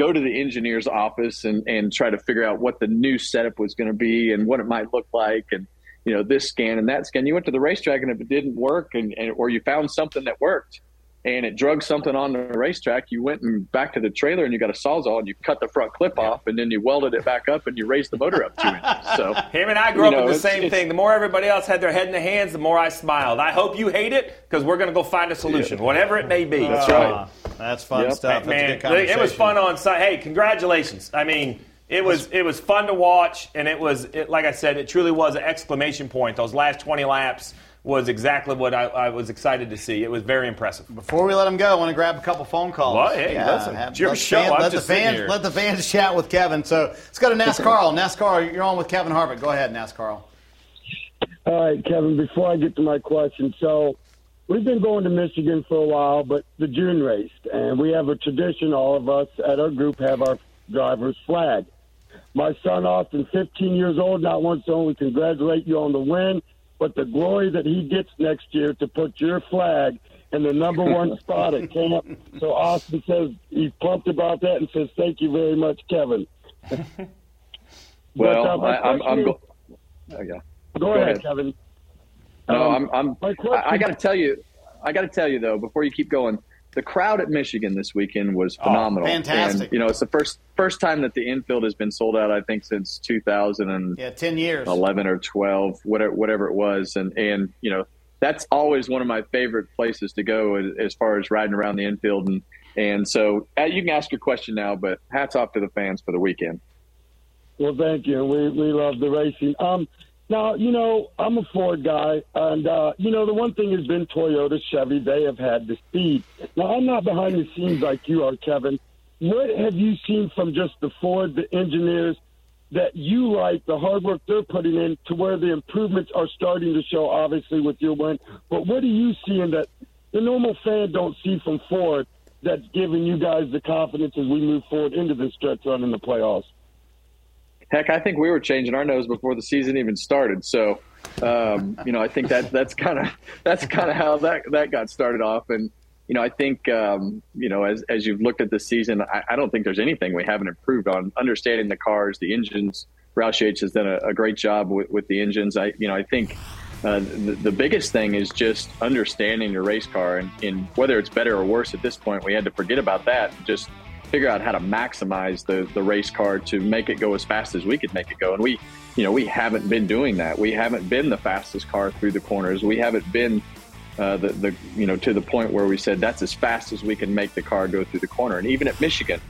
go to the engineer's office and, and try to figure out what the new setup was going to be and what it might look like. And, you know, this scan and that scan. You went to the racetrack, and if it didn't work, and, and or you found something that worked, and it drug something on the racetrack, you went and back to the trailer, and you got a sawzall, and you cut the front clip off, and then you welded it back up, and you raised the motor up two inches. So Him and I grew up know, with the same it's- thing. The more everybody else had their head in the hands, the more I smiled. I hope you hate it because we're going to go find a solution, whatever it may be. That's So- right. Ah, that's fun Yep. stuff. That's a Man, good it was fun on site. Hey, congratulations! I mean, it was it was fun to watch, and it was it, like I said, it truly was an exclamation point. Those last twenty laps was exactly what I, I was excited to see. It was very impressive. Before we let them go, I want to grab a couple phone calls. Well, hey, listen, have- it's your let the show. fan- I'm let just the fans here. let the fans chat with Kevin. So let's go to NASCAR. NASCAR, you're on with Kevin Harvick. Go ahead, NASCAR. All right, Kevin, before I get to my question, so we've been going to Michigan for a while, but the June race, and we have a tradition, all of us at our group have our driver's flag. My son Austin, 15 years old, not once only congratulate you on the win, but the glory that he gets next year to put your flag in the number one spot at camp. So Austin says he's pumped about that and says thank you very much, Kevin. well, I, I'm, I'm go- oh, yeah. Go, Go ahead, ahead. Kevin. No, Um, I'm. I'm I, I got to tell you, I got to tell you though, before you keep going, the crowd at Michigan this weekend was phenomenal. fantastic. And, you know, it's the first first time that the infield has been sold out. I think since 2011 Yeah, 10 years. 11 or 12, whatever whatever it was, and and you know that's always one of my favorite places to go as, as far as riding around the infield and and so uh, you can ask your question now, but hats off to the fans for the weekend. Well, thank you. We we love the racing. Um, now you know I'm a Ford guy, and uh, you know the one thing has been Toyota, Chevy. They have had the speed. Now I'm not behind the scenes like you are, Kevin. What have you seen from just the Ford, the engineers, that you like the hard work they're putting in to where the improvements are starting to show? Obviously with your win, but what are you seeing that the normal fan don't see from Ford that's giving you guys the confidence as we move forward into this stretch run in the playoffs? Heck, I think we were changing our nose before the season even started. So, um, you know, I think that that's kind of that's kind of how that that got started off. And you know, I think um, you know, as as you've looked at the season, I, I don't think there's anything we haven't improved on understanding the cars, the engines. Roush H has done a, a great job with, with the engines. I you know, I think. Uh, the, the biggest thing is just understanding your race car and, and whether it's better or worse at this point. We had to forget about that just figure out how to maximize the, the race car to make it go as fast as we could make it go. And we, you know, we haven't been doing that. We haven't been the fastest car through the corners. We haven't been uh, the, the, you know, to the point where we said that's as fast as we can make the car go through the corner. And even at Michigan,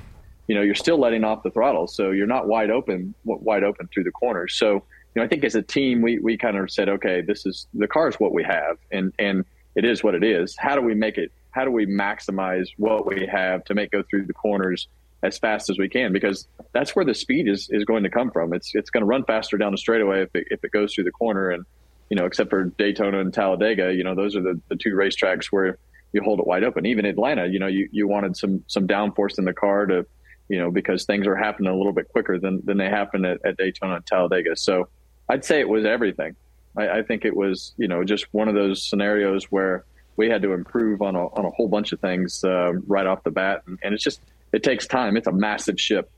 you know, you're still letting off the throttle. So you're not wide open, wide open through the corners. So, you know, I think as a team, we we kind of said, okay, this is the car is what we have, and and it is what it is. How do we make it? How do we maximize what we have to make go through the corners as fast as we can? Because that's where the speed is is going to come from. It's it's going to run faster down the straightaway if it, if it goes through the corner, and you know, except for Daytona and Talladega, you know, those are the, the two racetracks where you hold it wide open. Even Atlanta, you know, you, you wanted some some downforce in the car to, you know, because things are happening a little bit quicker than than they happen at, at Daytona and Talladega. So I'd say it was everything. I, I think it was, you know, just one of those scenarios where we had to improve on a on a whole bunch of things uh, right off the bat, and, and it's just it takes time. It's a massive ship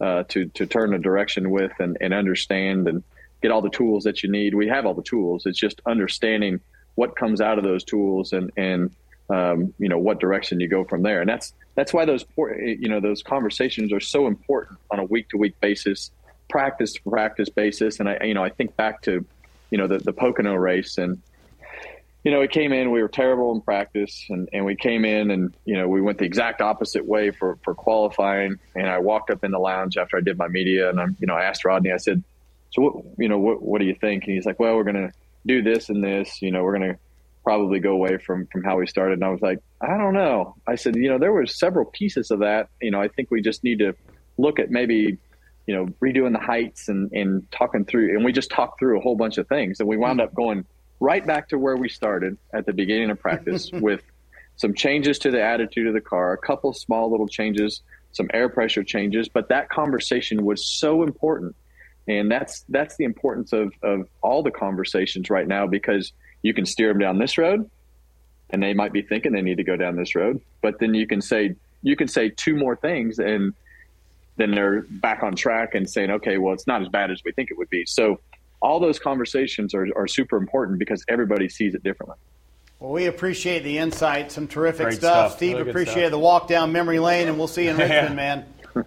uh, to to turn a direction with and, and understand and get all the tools that you need. We have all the tools. It's just understanding what comes out of those tools and and um, you know what direction you go from there. And that's that's why those you know those conversations are so important on a week to week basis, practice to practice basis. And I you know I think back to you know the the Pocono race and. You know, we came in, we were terrible in practice, and, and we came in and, you know, we went the exact opposite way for, for qualifying. And I walked up in the lounge after I did my media and I'm, you know, I asked Rodney, I said, so what, you know, what, what do you think? And he's like, well, we're going to do this and this, you know, we're going to probably go away from, from how we started. And I was like, I don't know. I said, you know, there were several pieces of that. You know, I think we just need to look at maybe, you know, redoing the heights and, and talking through, and we just talked through a whole bunch of things and we wound hmm. up going right back to where we started at the beginning of practice with some changes to the attitude of the car, a couple small little changes, some air pressure changes, but that conversation was so important. And that's that's the importance of of all the conversations right now because you can steer them down this road and they might be thinking they need to go down this road but then you can say you can say two more things and then they're back on track and saying okay well it's not as bad as we think it would be. So all those conversations are, are super important because everybody sees it differently well, we appreciate the insight. Some terrific Great stuff. stuff. Steve, Really appreciate stuff. the walk down memory lane, and we'll see you in Richmond, man.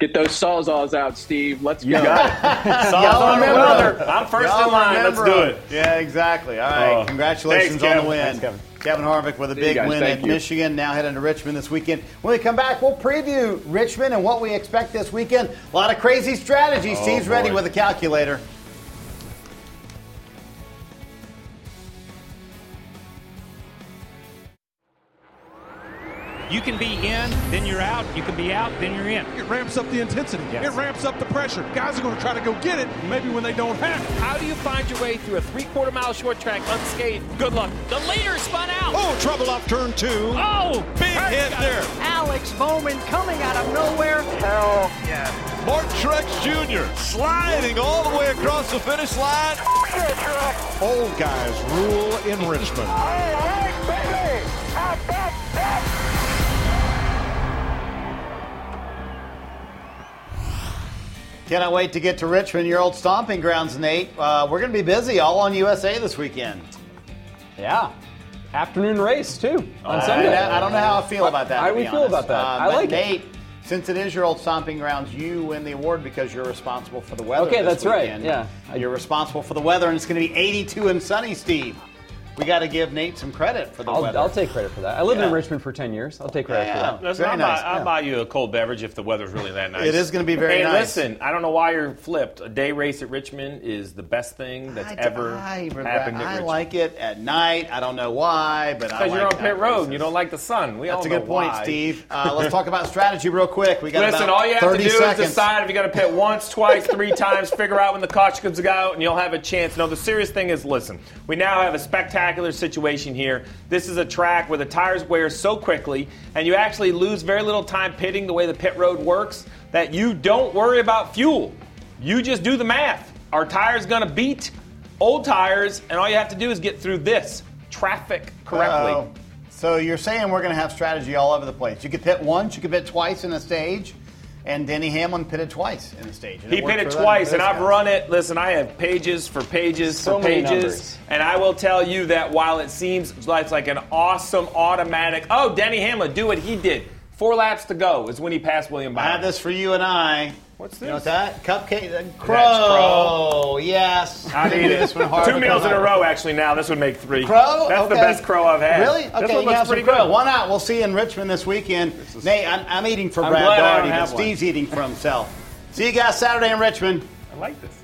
get those sawzalls out steve let's You go got on brother. I'm first Y'all in line. Let's remember do them. it. Yeah, exactly. All right. Oh. Congratulations Thanks, on the win. Thanks, Kevin Harvick with a big guys. win Thank at you. Michigan, now heading to Richmond this weekend. When we come back, we'll preview Richmond and what we expect this weekend. A lot of crazy strategies. Oh, Steve's ready with a calculator. You can be in, then you're out. You can be out, then you're in. It ramps up the intensity. Yes. It ramps up the pressure. Guys are going to try to go get it, maybe when they don't have it. How do you find your way through a three-quarter mile short track unscathed? Good luck. The leader spun out. Oh, trouble off turn two. Oh, Big hit there. Alex Bowman coming out of nowhere. Hell yeah. Martin Truex Jr. sliding all the way across the finish line. Old guys rule in Richmond. All right, baby. How about Cannot wait to get to Richmond, your old stomping grounds, Nate. Uh, we're going to be busy all on USA this weekend. Yeah. Afternoon race too on I, Sunday. I don't know how I feel about that. How do we feel honest. about that? Uh, I but like it. Nate. Since it is your old stomping grounds, you win the award because you're responsible for the weather. Okay, that's right, yeah. you're responsible for the weather, and it's going to be 82 and sunny, Steve. We got to give Nate some credit for the I'll, weather. I'll take credit for that. I lived Yeah. in Richmond for 10 years. I'll take credit Yeah, for that. Listen, Very I'll, nice, buy, I'll yeah. buy you a cold beverage if the weather's really that nice. It is gonna be very hey, nice. listen, I don't know why you're flipped. A day race at Richmond is the best thing that's I, ever I, happened at I Richmond. like it at night. I don't know why, but I because like you're on night pit road races. and you don't like the sun. We all That's a know good point, why. Steve. Uh, let's talk about strategy real quick. We got Listen, all you have to do seconds. is decide if you're going to pit once, twice, three times, figure out when the caution comes out, and you'll have a chance. No, the serious thing is listen, we now have a spectacular situation here. This is a track where the tires wear so quickly, and you actually lose very little time pitting the way the pit road works, that you don't worry about fuel. You just do the math. Our tire's going to beat old tires, and all you have to do is get through this traffic correctly. Uh-oh. So you're saying we're going to have strategy all over the place. You could pit once, you could pit twice in a stage, and Denny Hamlin pitted twice in the stage. And He it pitted twice, and those I've guys. run it. Listen, I have pages for pages So for pages, numbers. and I will tell you that while it seems like it's like an awesome automatic, oh, Denny Hamlin, do what he did. Four laps to go is when he passed William Byron. I have this for you and I. What's You know this? what that? Cupcake. uh, Crow. Crow. Yes. I need it. This one Two meals in a row, actually. Now this would make three. Crow? That's the best crow I've had. Really? This Okay, one you looks have some pretty crow. good. Why not? We'll see you in Richmond this weekend. Nate, I'm, I'm eating for I'm Brad glad I don't Daugherty, but have one. Steve's eating for himself. See you guys Saturday in Richmond. I like this.